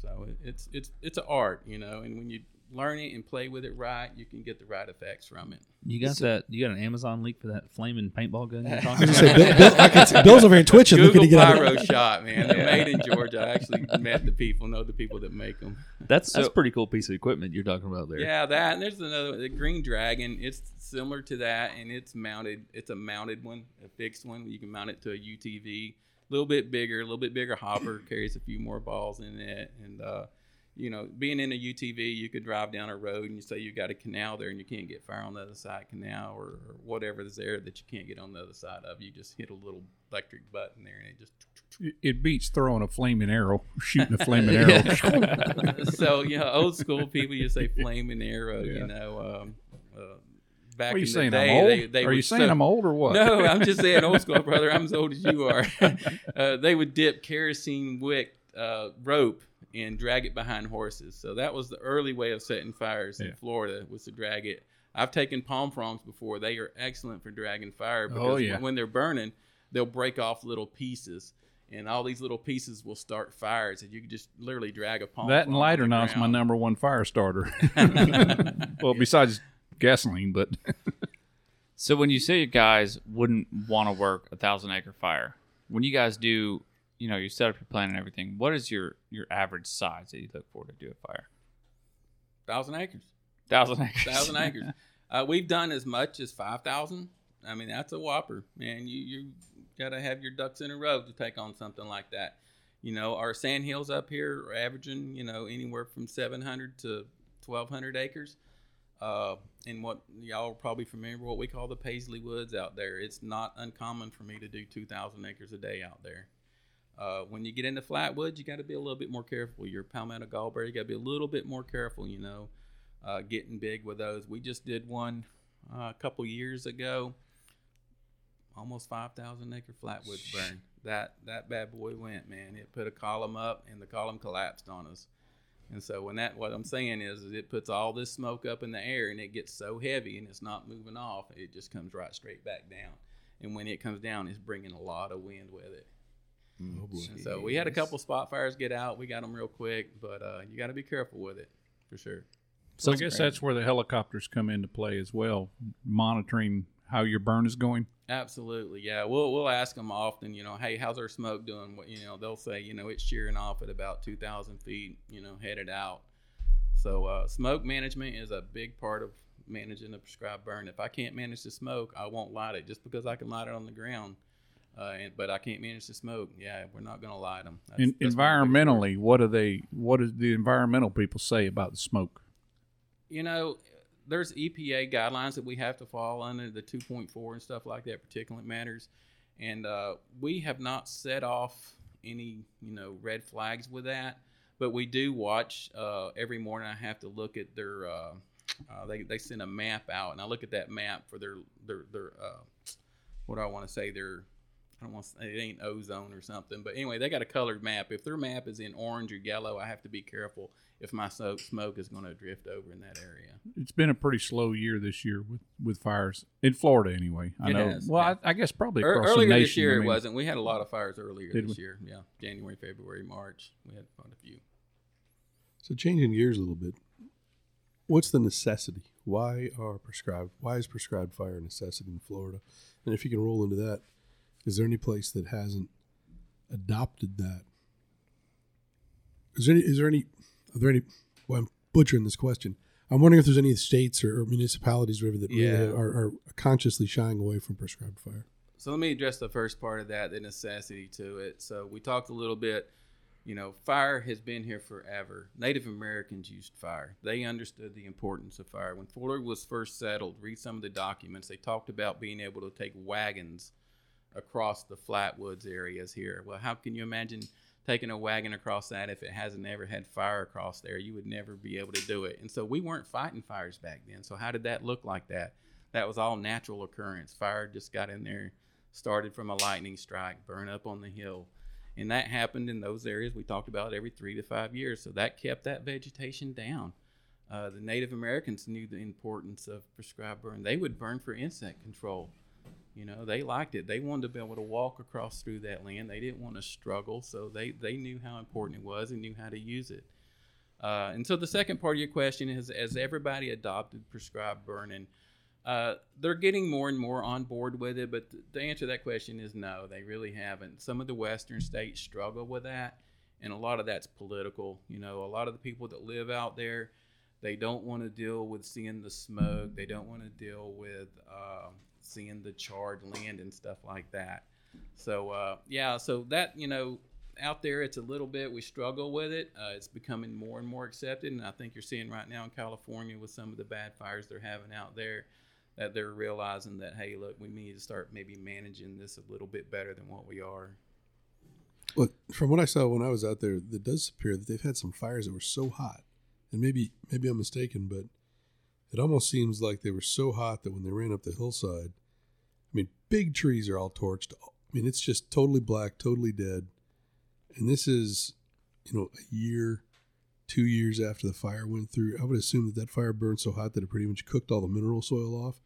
So it, it's it's it's an art, you know, and when you learn it and play with it right, you can get the right effects from it. You got that? You got an Amazon link for that flaming paintball gun you're I talking was about? gonna say, Bill, Bill, I can see, Bill's over here twitching, looking Google to get out. Pyro Shot, man. They're made in Georgia. I actually met the people, know the people that make them. That's that's So- a pretty cool piece of equipment you're talking about there. Yeah, that and there's another the Green Dragon. It's similar to that, and it's mounted. It's a mounted one, a fixed one. You can mount it to a UTV, a little bit bigger, a little bit bigger hopper, carries a few more balls in it, and uh, you know, being in a UTV, you could drive down a road and you say you got a canal there and you can't get fire on the other side canal or, or whatever is there that you can't get on the other side of. You just hit a little electric button there and it just It- beats throwing a flaming arrow, shooting a flaming arrow. so you know, old school people, you say flaming arrow. Yeah. You know, um, uh, back Are you in saying the I'm day, old? they, they Are you saying soak- I'm old or what? No, I'm just saying old school, brother. I'm as old as you are. uh, they would dip kerosene wick uh, rope and drag it behind horses. So that was the early way of setting fires in Yeah. Florida was to drag it. I've taken palm fronds before. They are excellent for dragging fire oh, because Oh, yeah. when they're burning, they'll break off little pieces. And all these little pieces will start fires, and you can just literally drag a palm. that and lighter now knife's my number one fire starter. well, besides gasoline, but So when you say you guys wouldn't want to work a thousand acre fire, when you guys do, you know, you set up your plan and everything, what is your your average size that you look for to do a fire? thousand acres. Thousand acres. thousand acres. Uh, we've done as much as five thousand. I mean, that's a whopper, man. You you got to have your ducks in a row to take on something like that. You know, our sand hills up here are averaging, you know, anywhere from seven hundred to twelve hundred acres. Uh, and what y'all are probably familiar with what we call the Paisley Woods out there. It's not uncommon for me to do two thousand acres a day out there. Uh, when you get into flatwoods, you got to be a little bit more careful. Your palmetto gallberry, you got to be a little bit more careful. You know, uh, getting big with those. We just did one uh, a couple years ago. Almost five thousand acre flatwoods burn. That that bad boy went, man. It put a column up, and the column collapsed on us. And so when that, what I'm saying is, is it puts all this smoke up in the air and it gets so heavy and it's not moving off, it just comes right straight back down. And when it comes down, it's bringing a lot of wind with it. Oh boy. So we had a couple spot fires get out. We got them real quick, but uh, you got to be careful with it for sure. So I guess that's where the helicopters come into play as well, monitoring how your burn is going. Absolutely, yeah. We'll we'll ask them often. You know, hey, how's our smoke doing? What you know, they'll say, you know, it's shearing off at about two thousand feet. You know, headed out. So uh, smoke management is a big part of managing a prescribed burn. If I can't manage the smoke, I won't light it. Just because I can light it on the ground, uh, and, but I can't manage the smoke, yeah, we're not going to light them. That's, In, that's my biggest worry. environmentally, what do they? What does the environmental people say about the smoke? you know, there's EPA guidelines that we have to follow under the 2.4 and stuff like that, particulate matters, and uh, we have not set off any you know red flags with that, but we do watch uh, every morning. I have to look at their uh, uh, they they send a map out, and I look at that map for their their their uh, what do I want to say their I don't want to say it ain't ozone or something, but anyway, they got a colored map. If their map is in orange or yellow, I have to be careful if my smoke smoke is going to drift over in that area. It's been a pretty slow year this year with, with fires in Florida, anyway. I It know. has, well, yeah. I, I guess probably across earlier the nation. this year I it wasn't. We had a lot of fires earlier this we? year. Yeah, January, February, March. We had quite a few. So changing gears a little bit, what's the necessity? Why are prescribed? Why is prescribed fire a necessity in Florida? And if you can roll into that, is there any place that hasn't adopted that? Is there any? Is there any? Are there any? Well, I'm butchering this question. I'm wondering if there's any states or, or municipalities, whatever, that Yeah. really are, are consciously shying away from prescribed fire. So let me address the first part of that, the necessity to it. So we talked a little bit, you know, fire has been here forever. Native Americans used fire. They understood the importance of fire. When Florida was first settled, read some of the documents, they talked about being able to take wagons across the flatwoods areas here. Well, how can you imagine taking a wagon across that if it hasn't ever had fire across there? You would never be able to do it. And so we weren't fighting fires back then. So how did that look like that? That was all natural occurrence. Fire just got in there, started from a lightning strike, burn up on the hill. And that happened in those areas we talked about every three to five years. So that kept that vegetation down. Uh, the Native Americans knew the importance of prescribed burn. They would burn for insect control. You know, they liked it. They wanted to be able to walk across through that land. They didn't want to struggle, so they they knew how important it was and knew how to use it. Uh, and so the second part of your question is: Has everybody adopted prescribed burning? Uh, they're getting more and more on board with it, but th- the answer to that question is no, they really haven't. Some of the western states struggle with that, and a lot of that's political. You know, a lot of the people that live out there, they don't want to deal with seeing the smoke. They don't want to deal with um, seeing the charred land and stuff like that. So uh, yeah, so that you know, out there it's a little bit we struggle with it. Uh, it's becoming more and more accepted, and I think you're seeing right now in California with some of the bad fires they're having out there that they're realizing that hey, look, we need to start maybe managing this a little bit better than what we are. Well, from what I saw when I was out there, it does appear that they've had some fires that were so hot, and maybe maybe I'm mistaken, but it almost seems like they were so hot that when they ran up the hillside, I mean, big trees are all torched. I mean, it's just totally black, totally dead. And this is, you know, a year, two years after the fire went through. I would assume that that fire burned so hot that it pretty much cooked all the mineral soil off.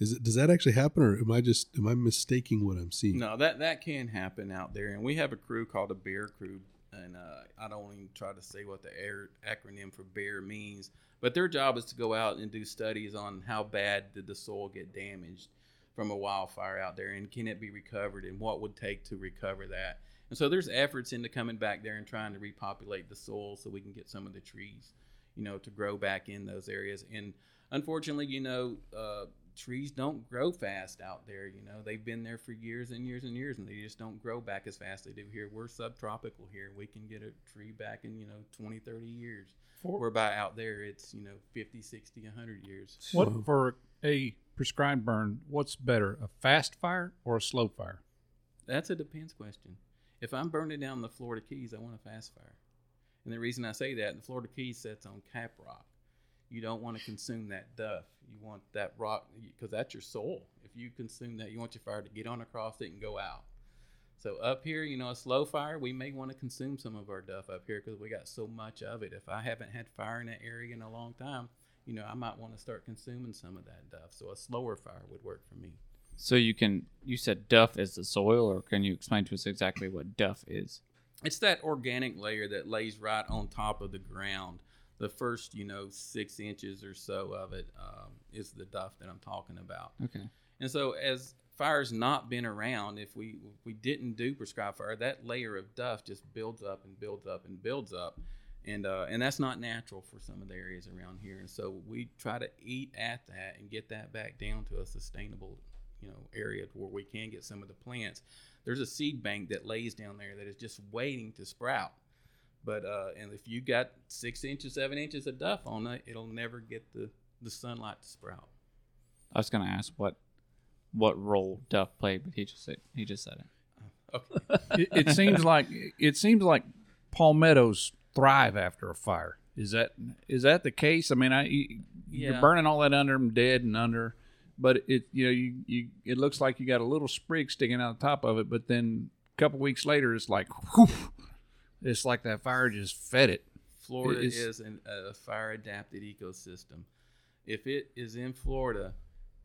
Is it? Does that actually happen, or am I just am I mistaking what I'm seeing? No, that that can happen out there, and we have a crew called a BAER Crew, and uh, I don't even try to say what the acronym for BAER means, but their job is to go out and do studies on how bad did the soil get damaged from a wildfire out there, and can it be recovered, and what would take to recover that. And so there's efforts into coming back there and trying to repopulate the soil so we can get some of the trees, you know, to grow back in those areas. And unfortunately, you know, uh, trees don't grow fast out there. You know, they've been there for years and years and years, and they just don't grow back as fast as they do here. We're subtropical here. We can get a tree back in, you know, 20, 30 years. Whereby out there, it's, you know, 50, 60, 100 years. What So- for a prescribed burn? What's better, a fast fire or a slow fire? That's a depends question. If I'm burning down the Florida Keys, I want a fast fire. And the reason I say that, the Florida Keys sets on cap rock. You don't want to consume that duff. You want that rock because that's your soul. If you consume that, you want your fire to get on across it and go out. So up here, you know, a slow fire, we may want to consume some of our duff up here because we got so much of it. If I haven't had fire in that area in a long time, you know, I might want to start consuming some of that duff. So a slower fire would work for me. So you can you said duff is the soil, or can you explain to us exactly what duff is? It's that organic layer that lays right on top of the ground. The first, you know, six inches or so of it um, is the duff that I'm talking about. Okay. And so, as fire's not been around, if we if we didn't do prescribed fire, that layer of duff just builds up and builds up and builds up, and uh, and that's not natural for some of the areas around here. And so we try to eat at that and get that back down to a sustainable, you know, area where we can get some of the plants. There's a seed bank that lays down there that is just waiting to sprout. But uh, and if you got six inches, seven inches of duff on it, it'll never get the the sunlight to sprout. I was gonna ask what what role duff played, but he just said he just said it. Okay. it, it seems like it seems like palmettos thrive after a fire. Is that is that the case? I mean, I you- you're burning all that under them, dead and under, but it you know you, you it looks like you got a little sprig sticking out of the top of it, but then a couple weeks later, it's like, whew, it's like that fire just fed it. Florida is- is, an, a fire adapted ecosystem. If it is in Florida,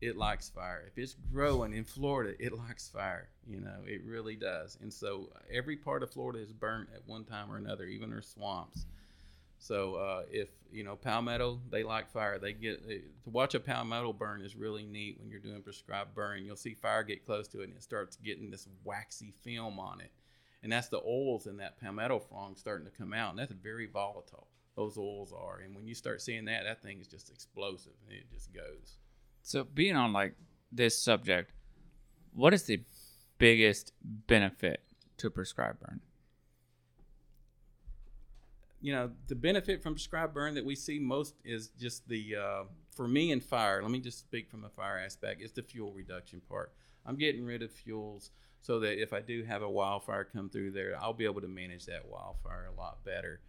it likes fire. If it's growing in Florida, it likes fire. You know, it really does. And so uh, every part of Florida is burnt at one time or another, even our swamps. So uh, if you know palmetto, they like fire. They get they, to watch a palmetto burn is really neat when you're doing prescribed burn. You'll see fire get close to it and it starts getting this waxy film on it, and that's the oils in that palmetto frond starting to come out, and that's very volatile. Those oils are, and when you start seeing that, that thing is just explosive, and it just goes. So being on like this subject, what is the biggest benefit to prescribed burn? you know the benefit from prescribed burn that we see most is just the uh, for me in fire let me just speak from a fire aspect is the fuel reduction part i'm getting rid of fuels so that if i do have a wildfire come through there i'll be able to manage that wildfire a lot better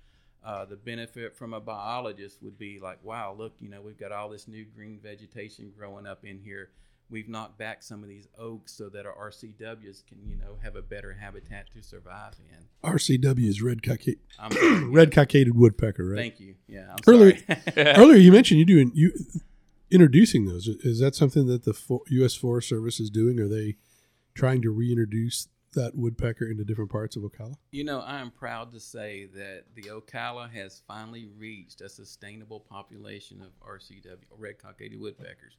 uh, the benefit from a biologist would be like wow look you know we've got all this new green vegetation growing up in here we've knocked back some of these oaks so that our rcws can you know have a better habitat to survive in RCW is red cockaded, red cockaded woodpecker, right? Thank you. Yeah, I'm Earlier- sorry. Earlier you mentioned you doing you introducing those. Is that something that the U.S. Forest Service is doing? Are they trying to reintroduce that woodpecker into different parts of Ocala? you know, I am proud to say that the Ocala has finally reached a sustainable population of RCW, red cockaded woodpeckers.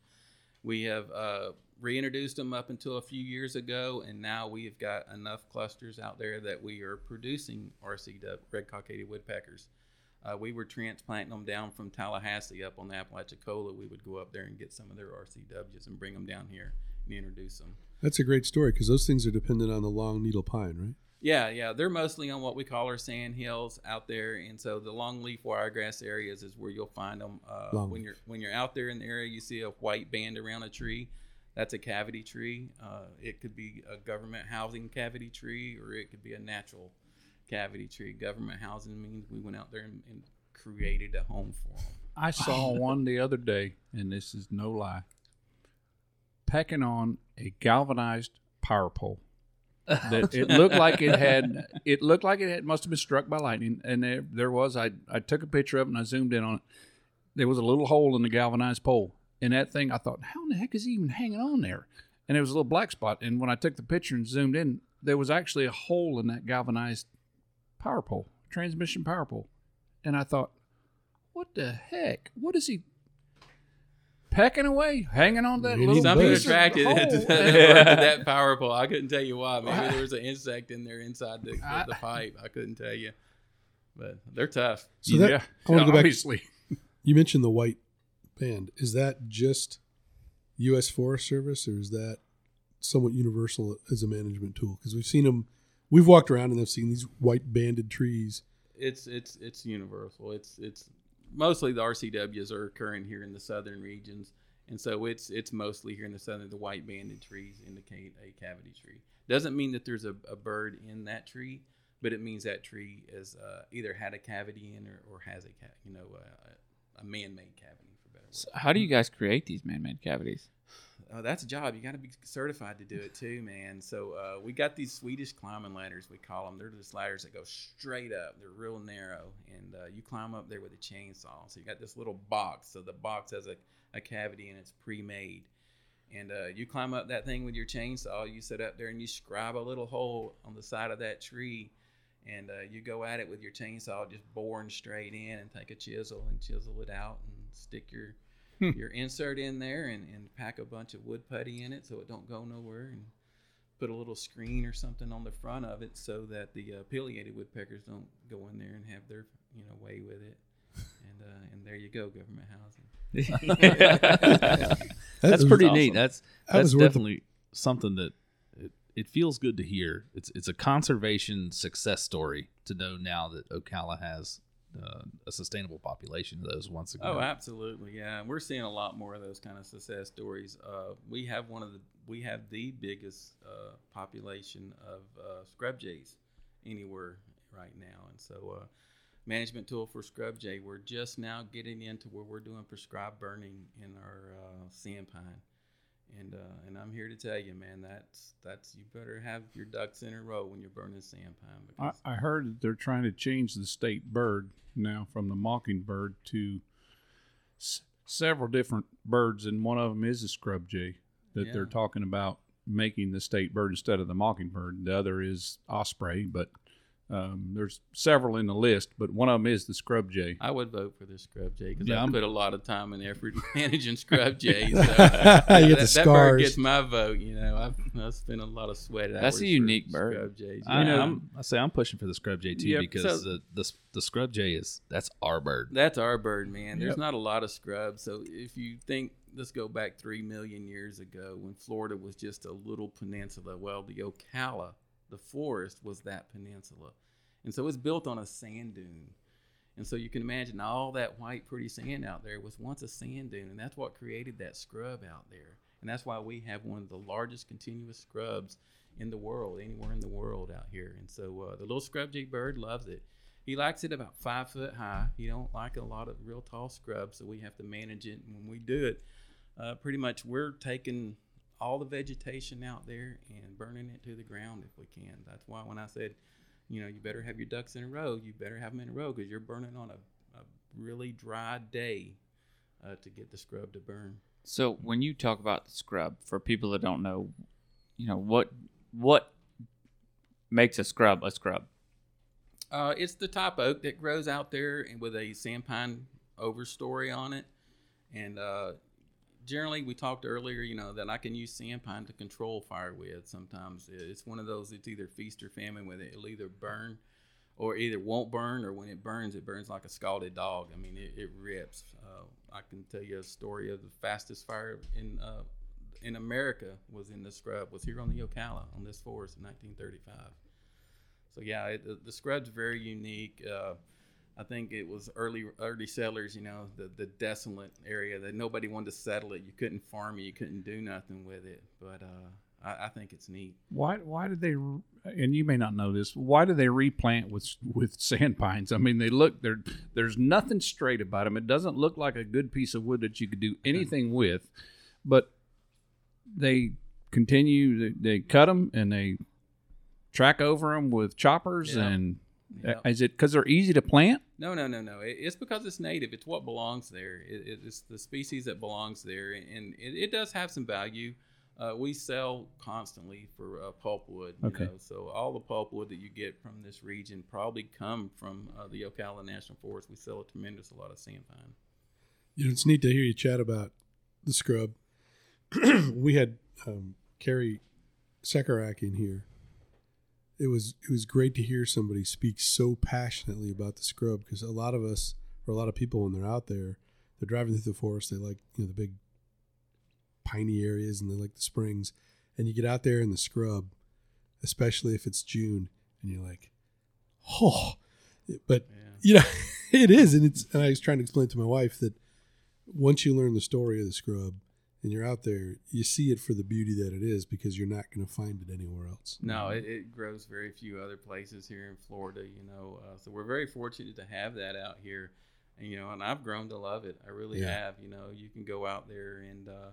We have uh, reintroduced them up until a few years ago, and now we have got enough clusters out there that we are producing RCW, red cockaded woodpeckers. Uh, we were transplanting them down from Tallahassee up on the Apalachicola. We would go up there and get some of their RCWs and bring them down here and introduce them. That's a great story because those things are dependent on the long needle pine, right? Yeah, yeah, they're mostly on what we call our sand hills out there, and so the longleaf wiregrass areas is where you'll find them. Uh, when you're when you're out there in the area, you see a white band around a tree. That's a cavity tree. Uh, it could be a government housing cavity tree, or it could be a natural cavity tree. Government housing means we went out there and, and created a home for them. I saw one the other day, and this is no lie, pecking on a galvanized power pole. that it looked like it had it looked like it had must have been struck by lightning. And there, there was I, I took a picture of it and I zoomed in on it. There was a little hole in the galvanized pole. And that thing I thought how in the heck is he even hanging on there? And there was a little black spot. And when I took the picture and zoomed in there was actually a hole in that galvanized power pole transmission power pole. And I thought what the heck? What is he pecking away hanging on that little Something piece attracted hole? it to that, to that power pole. I couldn't tell you why. Maybe there was an insect in there inside the, the, the pipe. I couldn't tell you, but they're tough. So that yeah, I want to go back. obviously. You mentioned the white band. Is that just U.S. Forest Service, or is that somewhat universal as a management tool? Because we've seen them. We've walked around and I've seen these white banded trees. It's it's it's universal. It's it's mostly the RCWs are occurring here in the southern regions, and so it's it's mostly here in the southern. The white banded trees indicate a cavity tree. Doesn't mean that there's a, a bird in that tree, but it means that tree is uh, either had a cavity in or, or has a ca- you know a, a man-made cavity for better. So how do you guys create these man-made cavities? Uh, that's a job. You got to be certified to do it too, man. So uh, we got these Swedish climbing ladders. We call them. They're just ladders that go straight up. They're real narrow, and uh, you climb up there with a chainsaw. So you got this little box. So the box has a, a cavity and it's pre-made. And uh, you climb up that thing with your chainsaw. You sit up there and you scribe a little hole on the side of that tree, and uh, you go at it with your chainsaw, just boring straight in, and take a chisel and chisel it out and stick your your insert in there and, and pack a bunch of wood putty in it so it don't go nowhere and put a little screen or something on the front of it so that the uh, pileated woodpeckers don't go in there and have their you know way with it and uh, and there you go government housing That's was pretty awesome. neat. That's That that's was worth- definitely something that it, it feels good to hear. It's it's a conservation success story to know now that Ocala has uh, a sustainable population of those once again. Oh, absolutely, yeah. And we're seeing a lot more of those kind of success stories. Uh, we have one of the we have the biggest uh, population of uh, scrub jays anywhere right now, and so uh, management tool for scrub jay. We're just now getting into where we're doing prescribed burning in our uh, sand pine. And uh, and I'm here to tell you, man, that's that's you better have your ducks in a row when you're burning sand pine I, because I heard that they're trying to change the state bird now from the mockingbird to s- several different birds, and one of them is a scrub jay that they're talking about making the state bird instead of the mockingbird. The other is osprey, but um, there's several in the list, but one of them is the scrub jay. I would vote for the scrub jay because Yeah, I I'm- put a lot of time and effort managing scrub jays. So, You get that, the that bird scars. gets my vote. You know, I've, I've spent a lot of sweat. That's a unique bird. Scrub jays. I, Yeah. I'm, I say I'm pushing for the scrub jay too Yep, because so- the, the the scrub jay is that's our bird. That's our bird, man. There's Yep. not a lot of scrubs. So if you think, let's go back three million years ago when Florida was just a little peninsula. Well, the Ocala, the forest, was that peninsula. And so it's built on a sand dune. And so you can imagine all that white, pretty sand out there was once a sand dune. And that's what created that scrub out there. And that's why we have one of the largest continuous scrubs in the world, anywhere in the world out here. And so uh, the little scrub jay bird loves it. He likes it about five foot high. He don't like a lot of real tall scrubs, so we have to manage it. And when we do it, uh, pretty much we're taking all the vegetation out there and burning it to the ground if we can. That's why when I said, you know, you better have your ducks in a row, you better have them in a row because you're burning on a, a really dry day uh, to get the scrub to burn. So when you talk about the scrub, for people that don't know, you know what what makes a scrub a scrub? Uh, it's the top oak that grows out there and with a sandpine overstory on it. And uh, generally, we talked earlier, you know, that I can use sandpine to control fire with. Sometimes it's one of those. It's either feast or famine with it. It'll either burn, or either won't burn, or when it burns, it burns like a scalded dog. I mean, it, it rips. Uh, I can tell you a story of the fastest fire in uh, in America was in the scrub. Was here on the Ocala on this forest in 1935. So yeah, it, the, the scrub's very unique. Uh, I think it was early early settlers, you know, the the desolate area that nobody wanted to settle it. You couldn't farm it, you couldn't do nothing with it. But uh, I, I think it's neat. Why? Why did they? And you may not know this. Why do they replant with with sand pines? I mean, they look. There, there's nothing straight about them. It doesn't look like a good piece of wood that you could do anything with. But they continue. They, they cut them and they track over them with choppers. Yeah. And Yeah. is it because they're easy to plant? No, no, no, no. It, it's because it's native. It's what belongs there. It, it- it's the species that belongs there, and it, it does have some value. Uh, we sell constantly for uh, pulpwood. Okay. Know? So all the pulpwood that you get from this region probably come from uh, the Ocala National Forest. We sell a tremendous lot of sandpine. You know, it's neat to hear you chat about the scrub. we had um, Carrie Sekarak in here. It was it was great to hear somebody speak so passionately about the scrub because a lot of us or a lot of people when they're out there, they're driving through the forest. They like you know the big piney areas and they like the springs, and you get out there in the scrub, especially if it's June, and you're like, oh, but Yeah. you know it is and it's and i was trying to explain to my wife that once you learn the story of the scrub and you're out there you see it for the beauty that it is because you're not going to find it anywhere else No, it, it grows very few other places here in Florida, you know. Uh, so we're very fortunate to have that out here, and you know, and I've grown to love it. I really Yeah. have. You know, you can go out there and uh,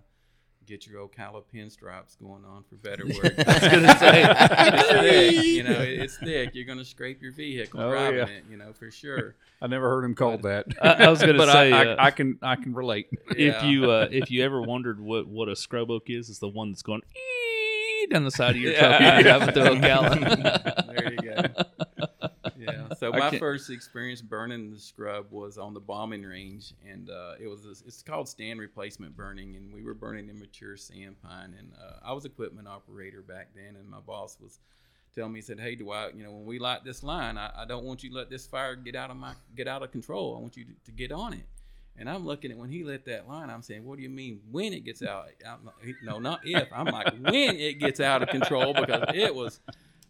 get your Ocala pinstripes going on for better work. I was gonna say it's thick. You know, it's thick. You're gonna scrape your vehicle Oh, driving yeah. it. You know, for sure. I never heard him called that. I, I was going to say, I, uh, I, I can I can relate. if you uh, if you ever wondered what what a scrub oak is, it's the one that's going "Ee" down the side of your truck when you're driving through Ocala. there you go. So my first experience burning the scrub was on the bombing range, and uh, it was it's called stand replacement burning, and we were burning immature sand pine. And uh, I was equipment operator back then, and my boss was telling me, he said, "Hey, I, you know, when we light this line, I, I don't want you to let this fire get out of my get out of control. I want you to, to get on it." And I'm looking at when he lit that line, I'm saying, "What do you mean when it gets out? I'm no, not if. I'm like when it gets out of control because it was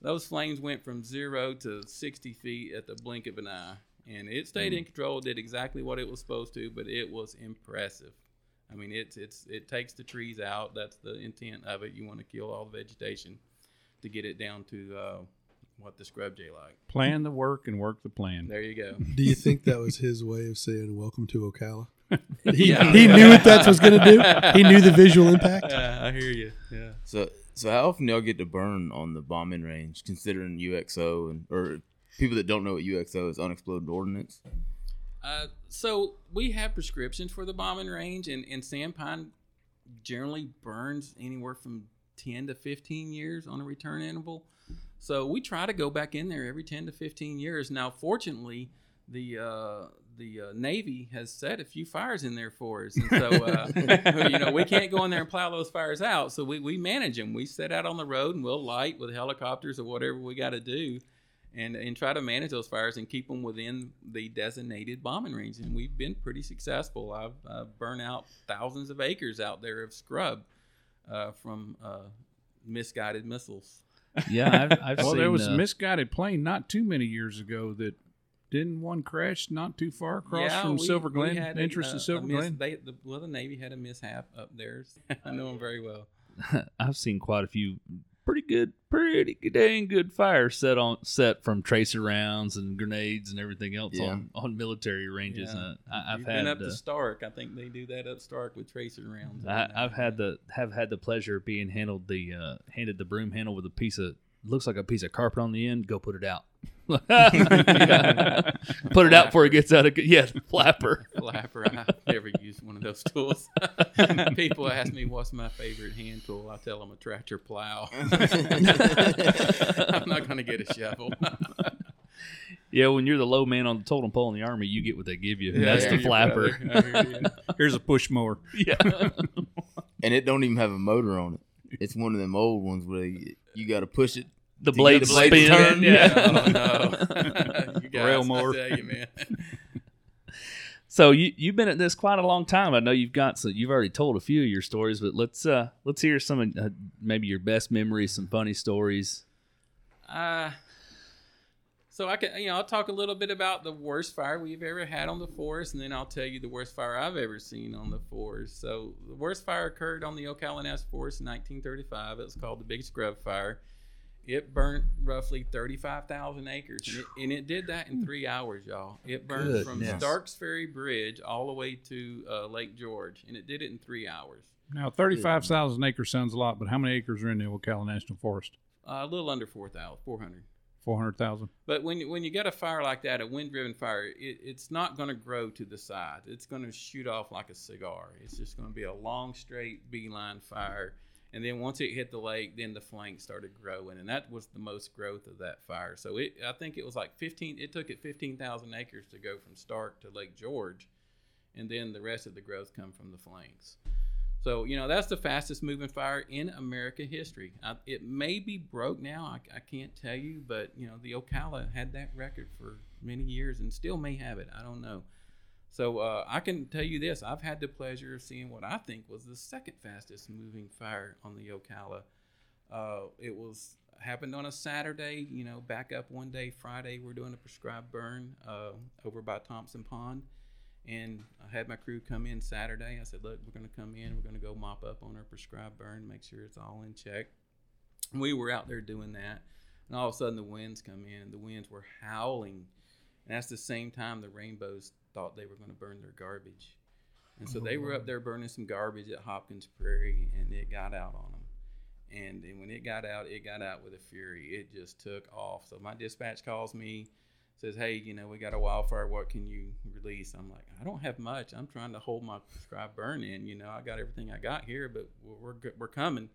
those flames went from zero to 60 feet at the blink of an eye, and it stayed in control. Did exactly what it was supposed to, but it was impressive. I mean, it's it's it takes the trees out. That's the intent of it. You want to kill all the vegetation to get it down to uh, what the scrub jay like. Plan the work and work the plan. There you go. Do you think that was his way of saying "Welcome to Ocala"? He, Yeah. he knew what that was going to do. He knew the visual impact. I hear you. Yeah. So, so how often y'all get to burn on the bombing range, considering UXO and or people that don't know what UXO is, unexploded ordnance? Uh, so we have prescriptions for the bombing range, and, and sandpine generally burns anywhere from 10 to 15 years on a return interval. So we try to go back in there every 10 to 15 years. Now, fortunately, the uh, the uh, Navy has set a few fires in there for us, and so uh, you know we can't go in there and plow those fires out. So we, we manage them. We set out on the road and we'll light with helicopters or whatever we got to do and and try to manage those fires and keep them within the designated bombing range. And we've been pretty successful. I've uh, burned out thousands of acres out there of scrub uh, from uh, misguided missiles. yeah, I've, I've Well, seen. there was uh, a misguided plane not too many years ago that didn't one crash not too far across from we- Silver Glen, had a, entrance uh, to Silver mis- Glen. They, the, well, the Navy had a mishap up there. I know them very well. I've seen quite a few pretty good, pretty good, dang good fires set on set from tracer rounds and grenades and everything else Yeah. on, on military ranges. Yeah. Uh, I, I've You've had been up uh, to Stark. I think they do that up Stark with tracer rounds. I, I've had the have had the pleasure of being handled the uh, handed the broom handle with a piece of looks like a piece of carpet on the end. Go put it out. Yeah. Put it out before it gets out of yeah the flapper. flapper. I've never used one of those tools. People ask me what's my favorite hand tool. I tell them a tractor plow. I'm not going to get a shovel. Yeah, when you're the low man on the totem pole in the army, you get what they give you. and that's Yeah, the flapper. brother. I hear you. Here's a push mower. yeah. and it don't even have a motor on it. It's one of them old ones where you, you got to push it. The To blade get blade spin. turn? Yeah. Oh, no. you guys, Rail I tell you, man. So you you've been at this quite a long time. I know you've got so you've already told a few of your stories, but let's uh let's hear some of uh, maybe your best memories, some funny stories. Uh, so I can, you know, I'll talk a little bit about the worst fire we've ever had on the forest, and then I'll tell you the worst fire I've ever seen on the forest. So the worst fire occurred on the Ocala National Forest in 1935. It was called the Big Scrub Fire. It burnt roughly 35,000 acres, and it, and it did that in three hours, y'all. It burned from Starks Ferry Bridge all the way to uh, Lake George, and it did it in three hours. Now, 35,000 acres sounds a lot, but how many acres are in the Ocala National Forest? Uh, a little under 4,000, 400. 400,000. But when you- when you get a fire like that, a wind-driven fire, it, it's not going to grow to the side. It's going to shoot off like a cigar. It's just going to be a long, straight beeline fire. And then once it hit the lake, then the flanks started growing, and that was the most growth of that fire. So it, I think it was like 15. It took it 15,000 acres to go from Stark to Lake George, and then the rest of the growth come from the flanks. So you know that's the fastest moving fire in America history. I, it may be broke now. I, I can't tell you, but you know the Ocala had that record for many years and still may have it. I don't know. So uh, I can tell you this: I've had the pleasure of seeing what I think was the second fastest moving fire on the Ocala. Uh, it was happened on a Saturday. You know, back up one day. Friday, we're doing a prescribed burn uh, over by Thompson Pond and I had my crew come in Saturday. I said, "Look, we're going to come in. We're going to go mop up on our prescribed burn, make sure it's all in check." We were out there doing that, and all of a sudden the winds come in. The winds were howling, and that's the same time the rainbows thought they were going to burn their garbage. And so they were up there burning some garbage at Hopkins Prairie, and it got out on them. And, and when it got out, it got out with a fury. It just took off. So my dispatch calls me, says, "Hey, you know, we got a wildfire. What can you release?" I'm like, "I don't have much. I'm trying to hold my prescribed burn in. You know, I got everything I got here, but we're we're, we're coming."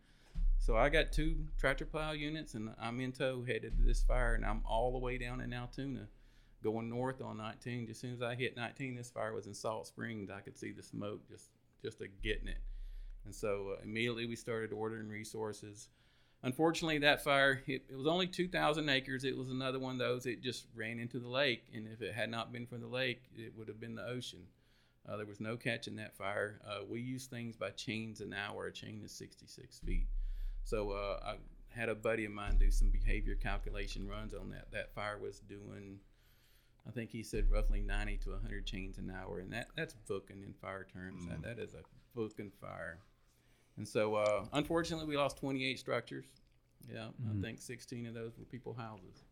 So I got two tractor plow units, and I'm in tow headed to this fire, and I'm all the way down in Altoona, going north on 19. As soon as I hit 19, this fire was in Salt Springs. I could see the smoke just just a getting it, and so uh, immediately we started ordering resources. Unfortunately, that fire it, it was only 2,000 acres. It was another one of those. It just ran into the lake, and if it had not been for the lake, it would have been the ocean. Uh, there was no catching that fire. Uh, we use things by chains an hour. A chain is 66 feet. So uh, I had a buddy of mine do some behavior calculation runs on that. That fire was doing, I think he said roughly 90 to 100 chains an hour, and that that's booking in fire terms. That, that is a booking fire. And so, uh, unfortunately, we lost 28 structures. Yeah, I think 16 of those were people houses.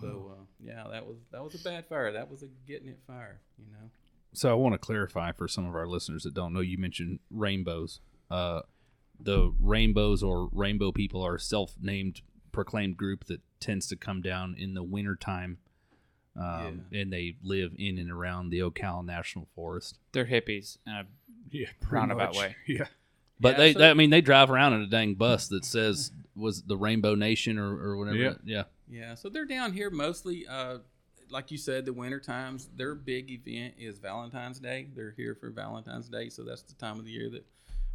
So uh, yeah, that was that was a bad fire. That was a getting it fire. You know. So I want to clarify for some of our listeners that don't know. You mentioned rainbows. Uh, the rainbows or rainbow people are a self-named, proclaimed group that tends to come down in the wintertime. Um, and they live in and around the Ocala National Forest. They're hippies in a Yeah, roundabout much. way. Yeah. But Yeah, they, they, I mean, they drive around in a dang bus that says was the Rainbow Nation or, or whatever. Yeah. Yeah. Yeah, so they're down here mostly, uh, like you said, the winter times. Their big event is Valentine's Day. They're here for Valentine's Day, so that's the time of the year that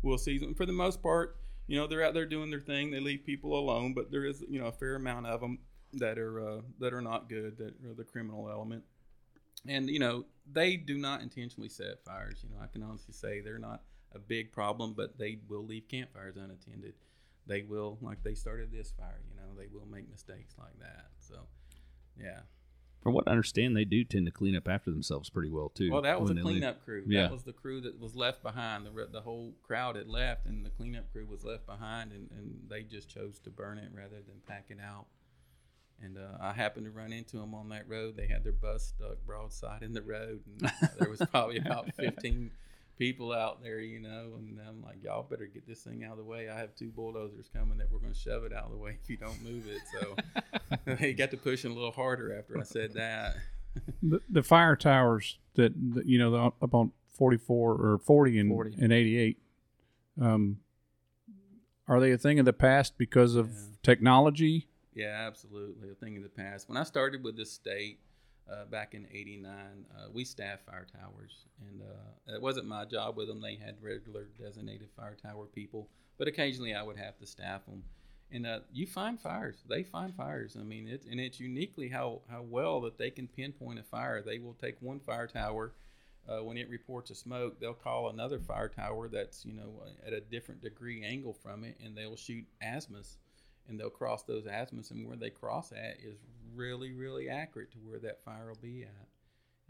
we'll see them. For the most part, you know, they're out there doing their thing. They leave people alone, but there is, you know, a fair amount of them that are uh, that are not good, that are the criminal element. And you know, they do not intentionally set fires. You know, I can honestly say they're not a big problem, but they will leave campfires unattended. They will, like they started this fire. You know, they will make mistakes like that. So, yeah. From what I understand, they do tend to clean up after themselves pretty well too. Well, that was a they leave. cleanup crew. Yeah. That was the crew that was left behind. The the whole crowd had left, and the cleanup crew was left behind, and, and they just chose to burn it rather than pack it out. And uh, I happened to run into them on that road. They had their bus stuck broadside in the road, and uh, there was probably about fifteen people out there, you know. And I'm like, y'all better get this thing out of the way. I have two bulldozers coming that we're going to shove it out of the way if you don't move it. So they got to pushing a little harder after I said that. The, the fire towers that, that you know the, up on 44 or 40 and, 40. and 88 um are they a thing of the past because of Yeah. technology Yeah, absolutely. A thing of the past. When I started with the state uh, back in '89, uh, we staffed fire towers, and uh, it wasn't my job with them. They had regular designated fire tower people, but occasionally I would have to staff them. And uh, you find fires. They find fires. I mean, it, and it's uniquely how, how well that they can pinpoint a fire. They will take one fire tower. Uh, when it reports a smoke, they'll call another fire tower that's you know at a different degree angle from it, and they'll shoot azimuths and they'll cross those azimuths, and where they cross at is really, really accurate to where that fire will be at.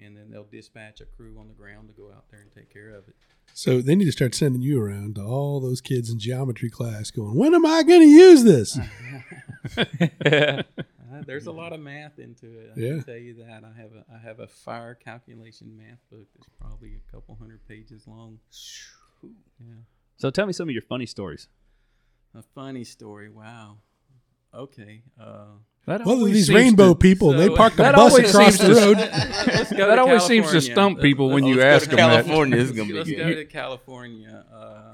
And then they'll dispatch a crew on the ground to go out there and take care of it. So they need to start sending you around to all those kids in geometry class going, when am I going to use this? Uh, there's a lot of math into it. I Yeah. can tell you that. I have a I have a fire calculation math book that's probably a couple hundred pages long. Yeah. So tell me some of your funny stories. A funny story. Wow. Okay. Uh, That Well, these rainbow to- people, they so- parked a bus across the road. let's That to always seems to stump people when you ask them to that. California. This is Let's, gonna be let's good. go to California. Uh,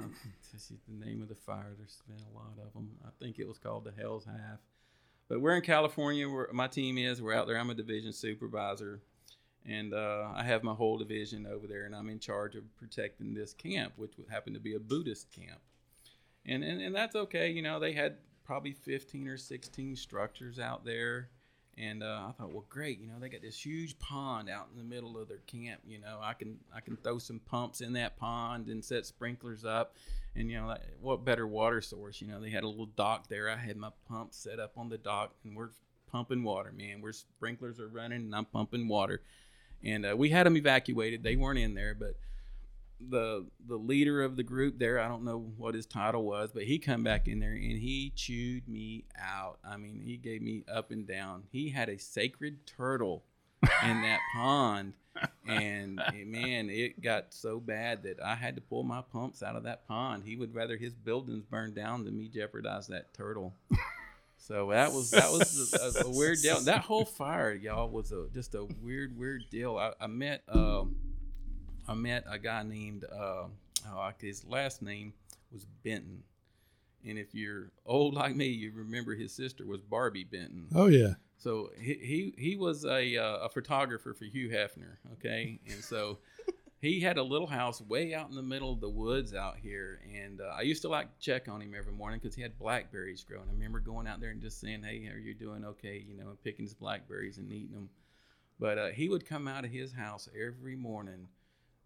this is the name of the fire. There's been a lot of them. I think it was called the Hell's Half. But we're in California. Where my team is. We're out there. I'm a division supervisor, and uh, I have my whole division over there, and I'm in charge of protecting this camp, which would happen to be a Buddhist camp. And, and and that's okay. You know, they had probably 15 or 16 structures out there. And uh, I thought, well, great. You know, they got this huge pond out in the middle of their camp. You know, I can I can throw some pumps in that pond and set sprinklers up. And you know, like, what better water source? You know, they had a little dock there. I had my pump set up on the dock, and we're pumping water, man. We're sprinklers are running, and I'm pumping water. And uh, we had them evacuated. They weren't in there, but the the leader of the group there i don't know what his title was but he come back in there and he chewed me out i mean he gave me up and down he had a sacred turtle in that pond. And eh, man, it got so bad that I had to pull my pumps out of that pond. He would rather his buildings burn down than me jeopardize that turtle. So that was that was a, a, a weird deal. That whole fire, y'all, was a just a weird, weird deal. I, I met um, I met a guy named uh, oh, his last name was Benton, and if you're old like me, you remember his sister was Barbi Benton. Oh yeah. So he he, he was a uh, a photographer for Hugh Hefner, okay, and so he had a little house way out in the middle of the woods out here, and uh, I used to like check on him every morning because he had blackberries growing. I remember going out there and just saying, "Hey, are you doing okay?" You know, and picking his blackberries and eating them. But uh, he would come out of his house every morning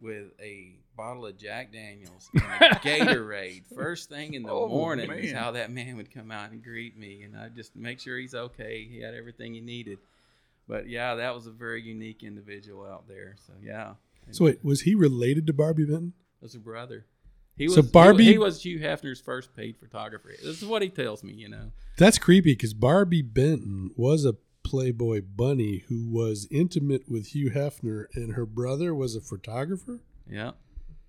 with a bottle of Jack Daniels and a Gatorade. First thing in the Oh, morning is how that man would come out and greet me, and I just make sure he's okay. He had everything he needed. But yeah, that was a very unique individual out there. So yeah. So wait, was he related to Barbi Benton? was a brother. He was So Barbi- He, he was Hugh Hefner's first paid photographer. This is what he tells me. You know. That's creepy because Barbi Benton was a Playboy bunny who was intimate with Hugh Hefner, and her brother was a photographer. Yeah.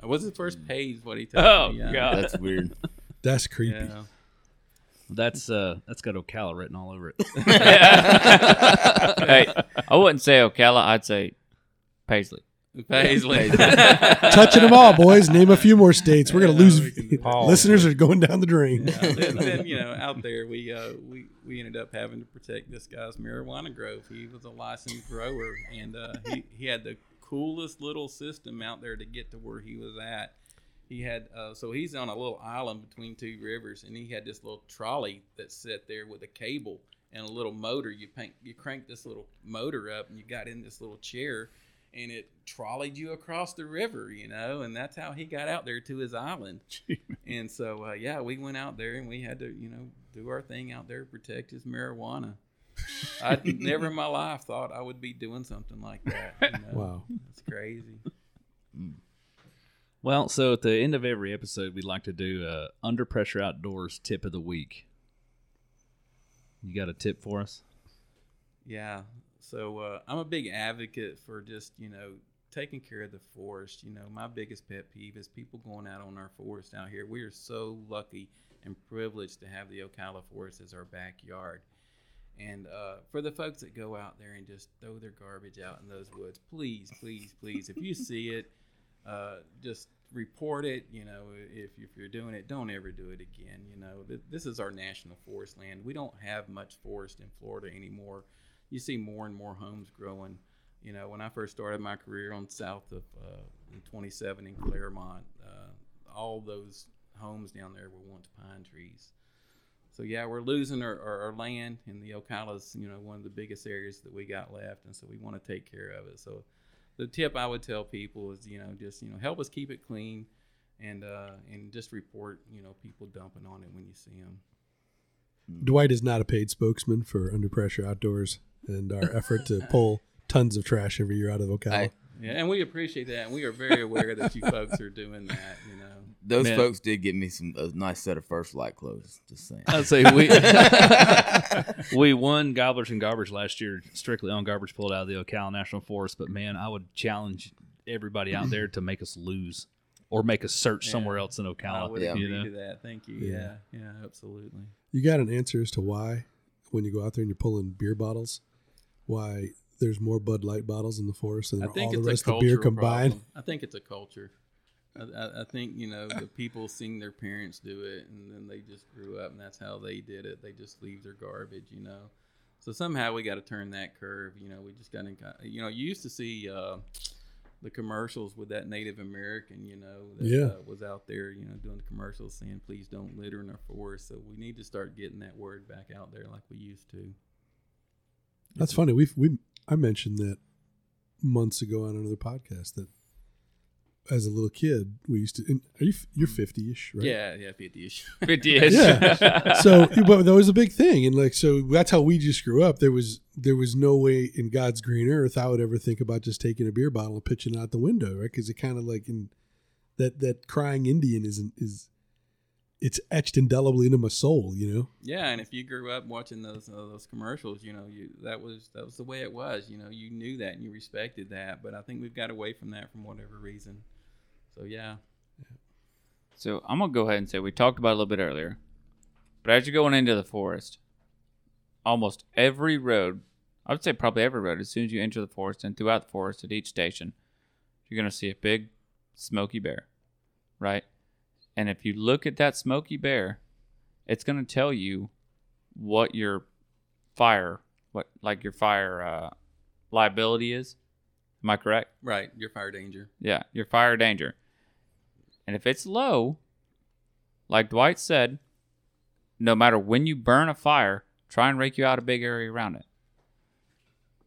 It was his first paid. is What he tells Oh me. Yeah. god. That's weird. That's creepy. Yeah. That's uh, that's got Ocala written all over it. hey, I wouldn't say Ocala. I'd say Paisley. Paisley. Touching them all, boys. Name a few more states. We're gonna lose. we can- Paul. Listeners are going down the drain. Yeah, then, then, you know, out there, we uh, we we ended up having to protect this guy's marijuana grove. He was a licensed grower, and uh, he he had the coolest little system out there to get to where he was at. He had uh, so he's on a little island between two rivers, and he had this little trolley that sat there with a cable and a little motor. You paint, you crank this little motor up, and you got in this little chair, and it trolleyed you across the river, you know, and that's how he got out there to his island. And so, uh, yeah, we went out there and we had to, you know, do our thing out there, protect his marijuana. I never in my life thought I would be doing something like that. You know? Wow. it's crazy. Well, so at the end of every episode, we'd like to do a under pressure outdoors tip of the week. You got a tip for us? Yeah. So uh, I'm a big advocate for just you know taking care of the forest. You know, my biggest pet peeve is people going out on our forest out here. We are so lucky and privileged to have the Ocala Forest as our backyard. And uh, for the folks that go out there and just throw their garbage out in those woods, please, please, please, if you see it, uh, just report it. You know, if, if you're doing it, don't ever do it again. You know, Th- this is our national forest land. We don't have much forest in Florida anymore. You see more and more homes growing. You know, when I first started my career on south of uh, 27 in Clermont, uh, all those homes down there were once pine trees. So yeah, we're losing our, our, our land, and the Ocala's you know one of the biggest areas that we got left, and so we want to take care of it. So the tip I would tell people is you know just you know help us keep it clean, and uh, and just report you know people dumping on it when you see them. Dwight is not a paid spokesman for Under Pressure Outdoors and our effort to pull tons of trash every year out of Ocala. I- Yeah, and we appreciate that, and we are very aware that you folks are doing that. You know. Those Man. folks did get me some a nice set of First Lite clothes. Just saying. I'd say we we won Gobblers and Garbage last year strictly on garbage pulled out of the Ocala National Forest. But man, I would challenge everybody out there to make us lose or make us search Yeah. somewhere else in I Ocala. would Yeah. agree You know? to that. Thank you. Yeah. Yeah, yeah, absolutely. You got an answer as to why, when you go out there and you're pulling beer bottles, why there's more Bud Light bottles in the forest than I all think the rest of beer combined? problem. I think it's a culture. I, I, I think you know the people seeing their parents do it, and then they just grew up, and that's how they did it. They just leave their garbage, you know. So somehow we got to turn that curve. You know, we just got to, you know, you used to see uh, the commercials with that Native American, you know, that Yeah. uh, was out there, you know, doing the commercials saying, "Please don't litter in our forest." So we need to start getting that word back out there like we used to. That's funny. We we I mentioned that months ago on another podcast that as a little kid we used to. And are you you're mm. fifty ish, right? Yeah, yeah, fifty-ish. Fifty-ish. Yeah. so but that was a big thing and like so that's how we just grew up there was there was no way in god's green earth i would ever think about just taking a beer bottle and pitching it out the window right because it kind of like in that that crying indian isn't is it's etched indelibly into my soul. You know. Yeah, and if you grew up watching those uh, those commercials, you know, you that was that was the way it was. You know, you knew that and you respected that. But I think we've got away from that from whatever reason. So yeah, So I'm gonna go ahead and say we talked about it a little bit earlier, but as you're going into the forest, almost every road, I would say probably every road, as soon as you enter the forest and throughout the forest at each station, you're gonna see a big Smokey Bear, right? And if you look at that Smokey Bear, it's gonna tell you what your fire, what like your fire uh, liability is. Am I correct? right. Your fire danger. Yeah, your fire danger. And if it's low, like Dwight said, no matter when you burn a fire, try and rake you out a big area around it.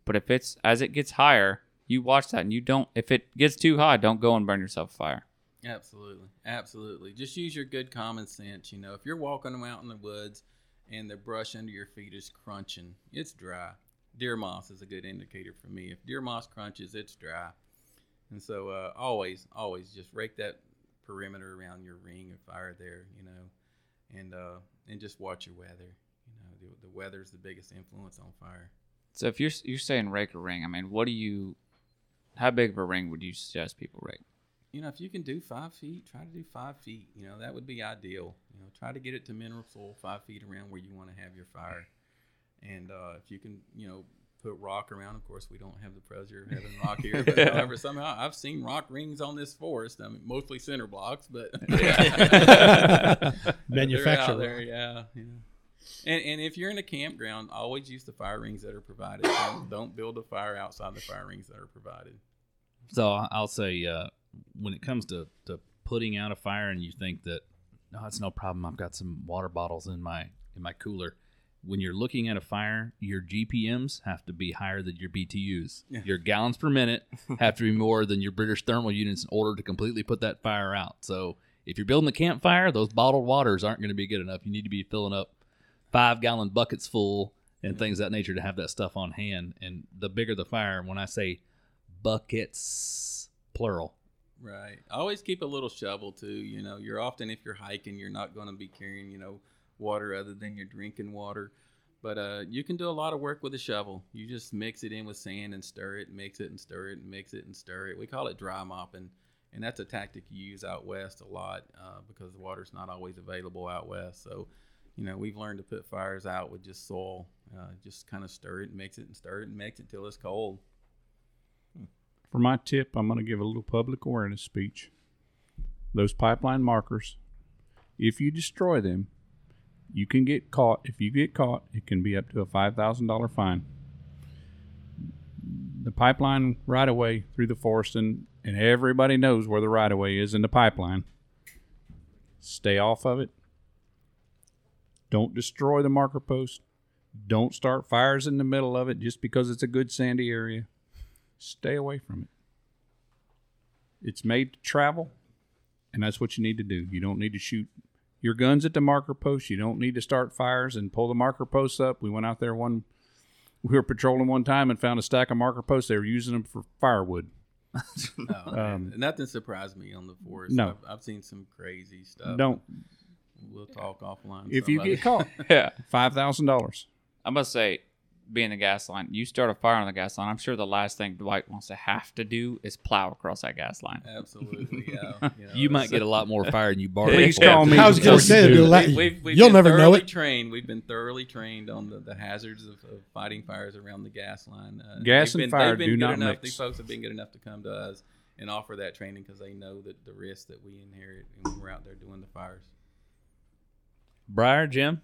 But if it's as it gets higher, you watch that and you don't if it gets too high, don't go and burn yourself a fire. Absolutely, absolutely. Just use your good common sense. You know, if you're walking out in the woods and the brush under your feet is crunching, it's dry. Deer moss is a good indicator for me. If deer moss crunches, it's dry. And so, uh, always, always just rake that perimeter around your ring of fire there. You know, and uh, and just watch your weather. You know, the, the weather's the biggest influence on fire. So if you're you're saying rake a ring, I mean, what do you how big of a ring would you suggest people rake? You know, if you can do five feet, try to do five feet. You know, that would be ideal. You know, try to get it to mineral soil five feet around where you want to have your fire. And uh, if you can, you know, put rock around. Of course, we don't have the pleasure of having rock here, but however, somehow I've seen rock rings on this forest. I mean, mostly center blocks, but Manufacturer there, yeah, yeah. And and if you're in a campground, always use the fire rings that are provided. Don't, don't build a fire outside the fire rings that are provided. So I- I'll say, uh, when it comes to, to putting out a fire, and you think that no, it's no problem. I've got some water bottles in my in my cooler. When you're looking at a fire, your GPMs have to be higher than your BTUs. Yeah. Your gallons per minute have to be more than your British thermal units in order to completely put that fire out. So if you're building a campfire, those bottled waters aren't going to be good enough. You need to be filling up five gallon buckets full and things of that nature to have that stuff on hand. And the bigger the fire, when I say buckets, plural, Right. Always keep a little shovel too. You know, you're often if you're hiking, you're not going to be carrying, you know, water other than your drinking water. But uh, you can do a lot of work with a shovel. You just mix it in with sand and stir it, mix it and stir it, and mix it and stir it. We call it dry mopping, and that's a tactic you use out west a lot uh, because the water's not always available out west. So, you know, we've learned to put fires out with just soil. Uh, just kind of stir it, and mix it, and stir it, and mix it till it's cold. For my tip, I'm going to give a little public awareness speech. Those pipeline markers, if you destroy them, you can get caught. If you get caught, it can be up to a $5,000 fine. The pipeline right away through the forest, and, and everybody knows where the right of way is in the pipeline. Stay off of it. Don't destroy the marker post. Don't start fires in the middle of it just because it's a good sandy area stay away from it. It's made to travel, and that's what you need to do. You don't need to shoot your guns at the marker post. You don't need to start fires and pull the marker posts up. We went out there one, we were patrolling one time and found a stack of marker posts. They were using them for firewood. Oh, man. Um, nothing surprised me on the forest. no. I've, I've seen some crazy stuff. Don't We'll talk offline. if you get caught, Yeah. five thousand dollars. I must say, being the gas line, you start a fire on the gas line. I'm sure the last thing Dwight wants to have to do is plow across that gas line. Absolutely, yeah. You, know, you might get a lot more fire than you borrow. Please call me. I was going to say, you do it'll We- we've, we've you'll never know it. Trained. We've been thoroughly trained on the, the hazards of, of fighting fires around the gas line. Uh, Gas and been, fire been do good not enough, mix. These folks have been good enough to come to us and offer that training because they know that the risk that we inherit when we're out there doing the fires. Briar, Jim,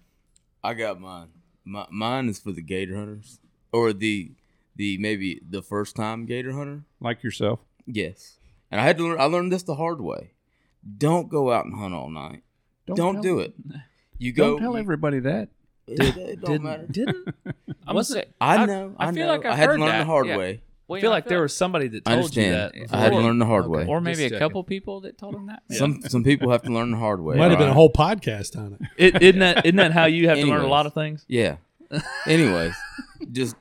I got mine. My, mine is for the gator hunters or the the maybe the first time gator hunter. Like yourself. Yes, and I had to learn. I learned this the hard way. Don't go out and hunt all night. Don't, tell- do it. You go. Don't tell you- everybody that. It, it don't didn't matter. didn't I'm gonna say, I know. I, I feel know. like I I've had to learn that. the hard Yeah. way. Well, I yeah, feel like there was somebody that I told you understand. that. I had to learn the hard Okay. way. or maybe Just a checking. couple people that told him that. Some some people have to learn the hard way. Might have been a whole podcast on it. It, isn't that isn't that how you have to learn a lot of things? Yeah. Anyways, just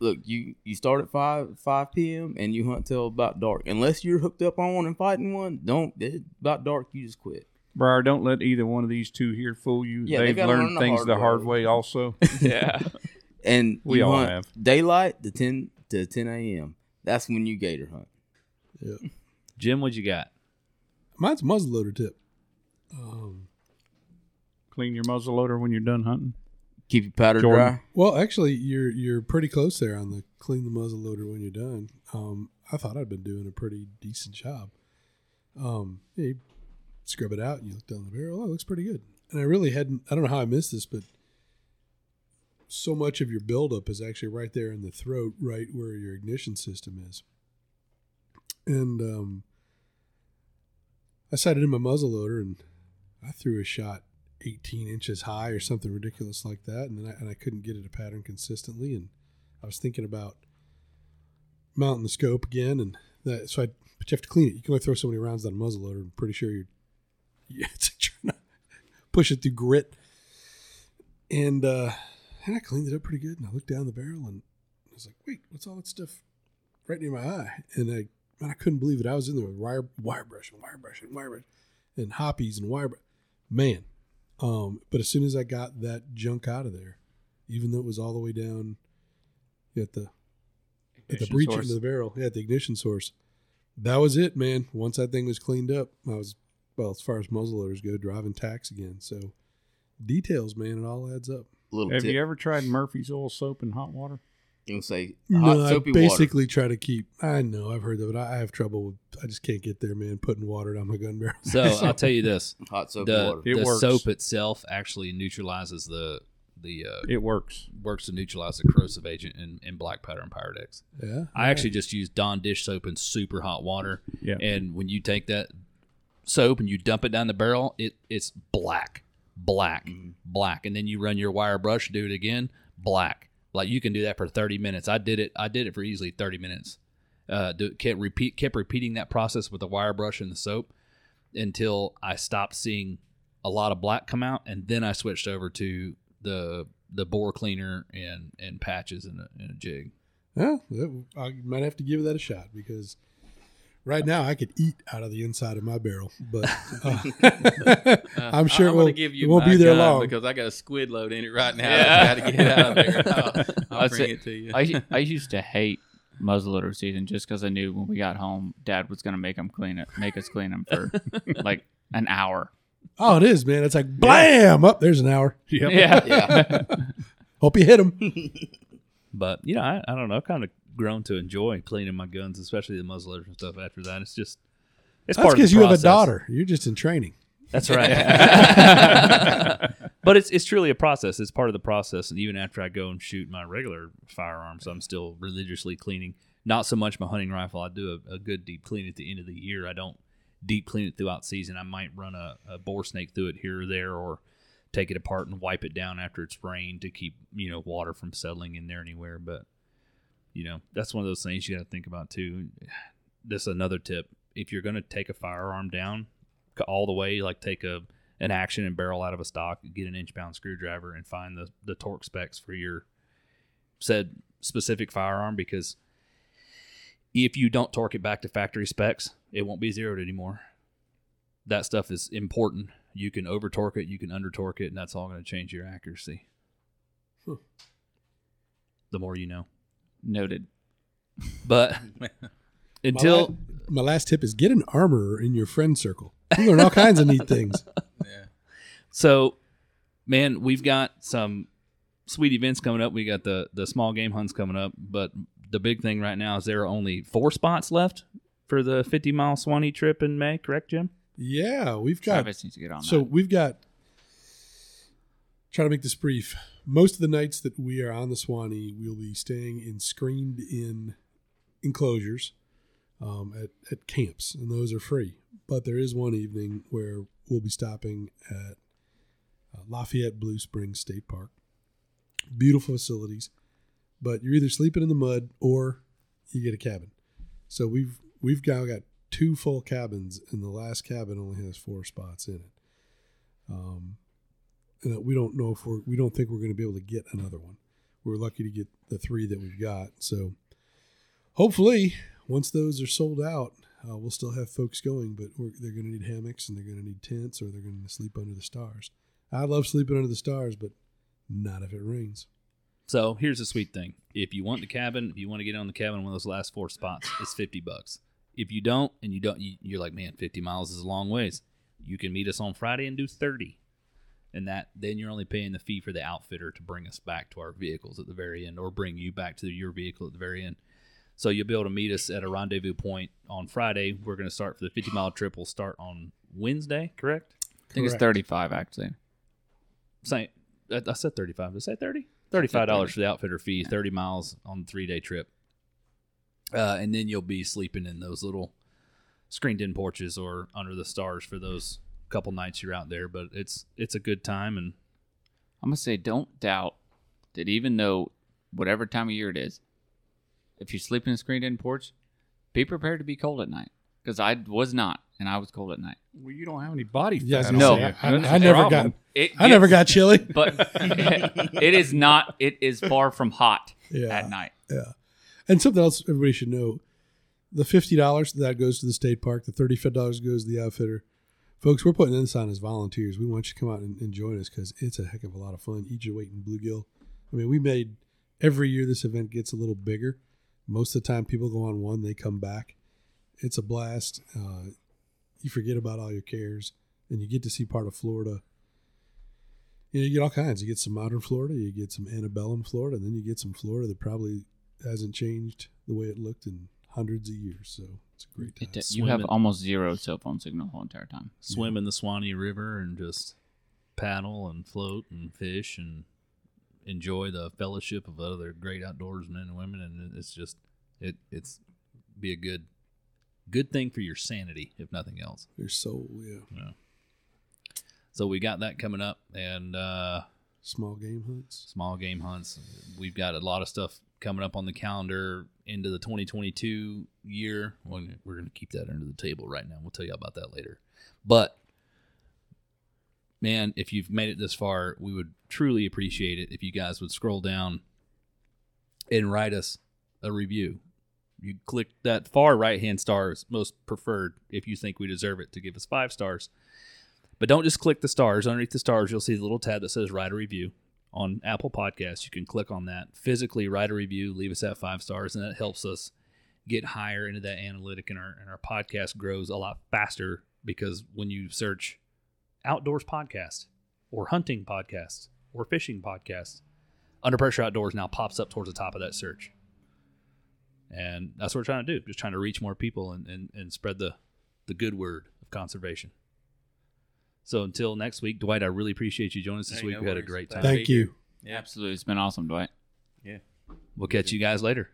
look. You you start at five five p.m. and you hunt till about dark. Unless you're hooked up on one and fighting one, don't. It's about dark. You just quit. Briar, don't let either one of these two here fool you. Yeah, they They've gotta learned learn the things hard the hard way. way also. yeah. And We you all hunt have. daylight to ten to ten a.m. That's when you gator hunt. Yeah. Jim, what you got? Mine's a muzzleloader tip. Um, Clean your muzzle loader when you're done hunting. Keep your powder Jordan. dry. well, actually, you're you're pretty close there on the clean the muzzleloader when you're done. Um, I thought I'd been doing a pretty decent job. Um, yeah, you scrub it out, you look down the barrel. Oh, it looks pretty good. And I really hadn't. I don't know how I missed this, but so much of your buildup is actually right there in the throat, right where your ignition system is. And um, I sighted in my muzzleloader and I threw a shot 18 inches high or something ridiculous like that, and then I, and I couldn't get it a pattern consistently. And I was thinking about mounting the scope again, and that so I but you have to clean it. You can only throw so many rounds down a muzzleloader. I'm pretty sure you're yeah, it's like trying to push it through grit. And uh, and I cleaned it up pretty good, and I looked down the barrel, and I was like, wait, what's all that stuff right near my eye? And I man, I couldn't believe it. I was in there with wire wire brush and wire brush and wire brush and Hoppe's and wire brush. Man, um, but as soon as I got that junk out of there, even though it was all the way down at the at the Ignition breech source. the barrel, yeah, at the ignition source, that was it, man. Once that thing was cleaned up, I was well as far as muzzleloaders go, driving tacks again. So details, man, it all adds up. Little Have tip. you ever tried Murphy's oil soap and hot water? You can say No, hot I soapy water. basically try to keep. I know I've heard that, but I, I have trouble. with I just can't get there, man. Putting water down my gun barrel. So I'll tell you this: Hot soap the water. It the works. soap itself actually neutralizes the the uh, It works. works to neutralize the corrosive agent in, in black powder and pyrodex. yeah, I actually just use Dawn dish soap in super hot water, Yeah. and when you take that soap and you dump it down the barrel, it it's black, black, black, and then you run your wire brush, do it again, black. Like you can do that for thirty minutes. I did it. I did it for easily thirty minutes. Uh, do, it kept repeat kept repeating that process with the wire brush and the soap until I stopped seeing a lot of black come out, and then I switched over to the the bore cleaner and and patches and a, and a jig. yeah. that- I might have to give that a shot because right now I could eat out of the inside of my barrel, but uh, I'm sure I'm it will, give you it won't be there long. because I got a squid load in it right now. Yeah. I got to get it out of there. I'll, I'll bring it to you. I, I used to hate muzzleloader season just because I knew when we got home, Dad was gonna make them clean it, make us clean them for like an hour. oh, it is, man. It's like blam. Up there's an hour. Yep. Yeah, Yeah. Hope you hit him. But you know, I, I don't know. Kind of grown to enjoy cleaning my guns, especially the muzzleloaders and stuff. After that, it's just it's That's part because you have a daughter. You're just in training. That's right. but it's it's truly a process. It's part of the process. And even after I go and shoot my regular firearms, I'm still religiously cleaning. Not so much my hunting rifle. I do a, a good deep clean at the end of the year. I don't deep clean it throughout season. I might run a, a bore snake through it here or there, or take it apart and wipe it down after it's rained to keep you know water from settling in there anywhere. But you know that's one of those things you got to think about too. This is another tip: if you're going to take a firearm down all the way, like take a an action and barrel out of a stock, get an inch pound screwdriver, and find the the torque specs for your said specific firearm because if you don't torque it back to factory specs, it won't be zeroed anymore. That stuff is important. You can over torque it, you can under torque it, and that's all going to change your accuracy. Huh. The more you know. Noted. But My until my last tip is get an armorer in your friend circle. You learn all kinds of neat things. yeah. So, man, we've got some sweet events coming up. We got the the small game hunts coming up, but the big thing right now is there are only four spots left for the 50 mile Suwannee trip in May. Correct, Jim? Yeah, we've got Travis needs to get on So that. we've got. Try to make this brief. Most of the nights that we are on the Suwannee, we'll be staying in screened in enclosures um, at at camps, and those are free. But there is one evening where we'll be stopping at uh, Lafayette Blue Springs State Park. Beautiful facilities, but you're either sleeping in the mud or you get a cabin. So we've we've now got two full cabins, and the last cabin only has four spots in it. Um, and we don't know if we're we don't think we're going to be able to get another one. We're lucky to get the three that we've got. So hopefully, once those are sold out, uh, we'll still have folks going, but they're going to need hammocks and they're going to need tents or they're going to sleep under the stars. I love sleeping under the stars, but not if it rains. So here's the sweet thing: if you want the cabin, if you want to get on the cabin, one of those last four spots, it's fifty bucks. If you don't, and you don't, you, you're like, man, fifty miles is a long ways. You can meet us on Friday and do thirty, and that then you're only paying the fee for the outfitter to bring us back to our vehicles at the very end, or bring you back to your vehicle at the very end. So you'll be able to meet us at a rendezvous point on Friday. We're going to start for the fifty mile trip. We'll start on Wednesday, correct? I think it's 35 actually. Say, I I said thirty-five. Did I say thirty? Thirty-five dollars for the outfitter fee, thirty miles on the three-day trip, uh, and then you'll be sleeping in those little screened-in porches or under the stars for those couple nights you're out there. But it's it's a good time, and I'm gonna say don't doubt that even though whatever time of year it is, if you sleep in a screened-in porch, be prepared to be cold at night. Because I was not, and I was cold at night. Well, you don't have any body fat. Yeah, I was on gonna No. say, you. I, I never problem. got. It I never got chilly. but it is not. It is far from hot Yeah. at night. Yeah. And something else everybody should know the $50 that goes to the state park, the $35 goes to the outfitter. Folks, we're putting this on as volunteers. We want you to come out and, and join us because it's a heck of a lot of fun. Eat your weight in bluegill. I mean, we made every year this event gets a little bigger. Most of the time, people go on one, they come back. It's a blast. Uh, you forget about all your cares and you get to see part of Florida. You, know, you get all kinds. You get some modern Florida, you get some antebellum Florida, and then you get some Florida that probably hasn't changed the way it looked in hundreds of years. So it's a great time. It, you have Swimming. almost zero cell phone signal the whole entire time. swim in the Suwannee River and just paddle and float and fish and enjoy the fellowship of other great outdoorsmen and women. And it's just it it's be a good good thing for your sanity, if nothing else. Your soul, yeah. So we got that coming up, and uh, Small game hunts. small game hunts. We've got a lot of stuff coming up on the calendar into the 2022 year. Mm-hmm. We're going to keep that under the table right now. We'll tell you about that later. But man, if you've made it this far, we would truly appreciate it if you guys would scroll down and write us a review. You click that far right hand stars, most preferred, if you think we deserve it, to give us five stars. But don't just click the stars. Underneath the stars, you'll see the little tab that says write a review on Apple Podcasts. You can click on that, physically write a review, leave us at five stars, and that helps us get higher into that analytic, and our and our podcast grows a lot faster because when you search outdoors podcast or hunting podcast or fishing podcast, Under Pressure Outdoors now pops up towards the top of that search. And that's what we're trying to do, just trying to reach more people and, and, and spread the, the good word of conservation. So until next week, Dwight, I really appreciate you joining us this Hey, week. no we had a great time. Thank Thank you. Yeah. Absolutely, it's been awesome, Dwight. Yeah. We'll catch you guys later.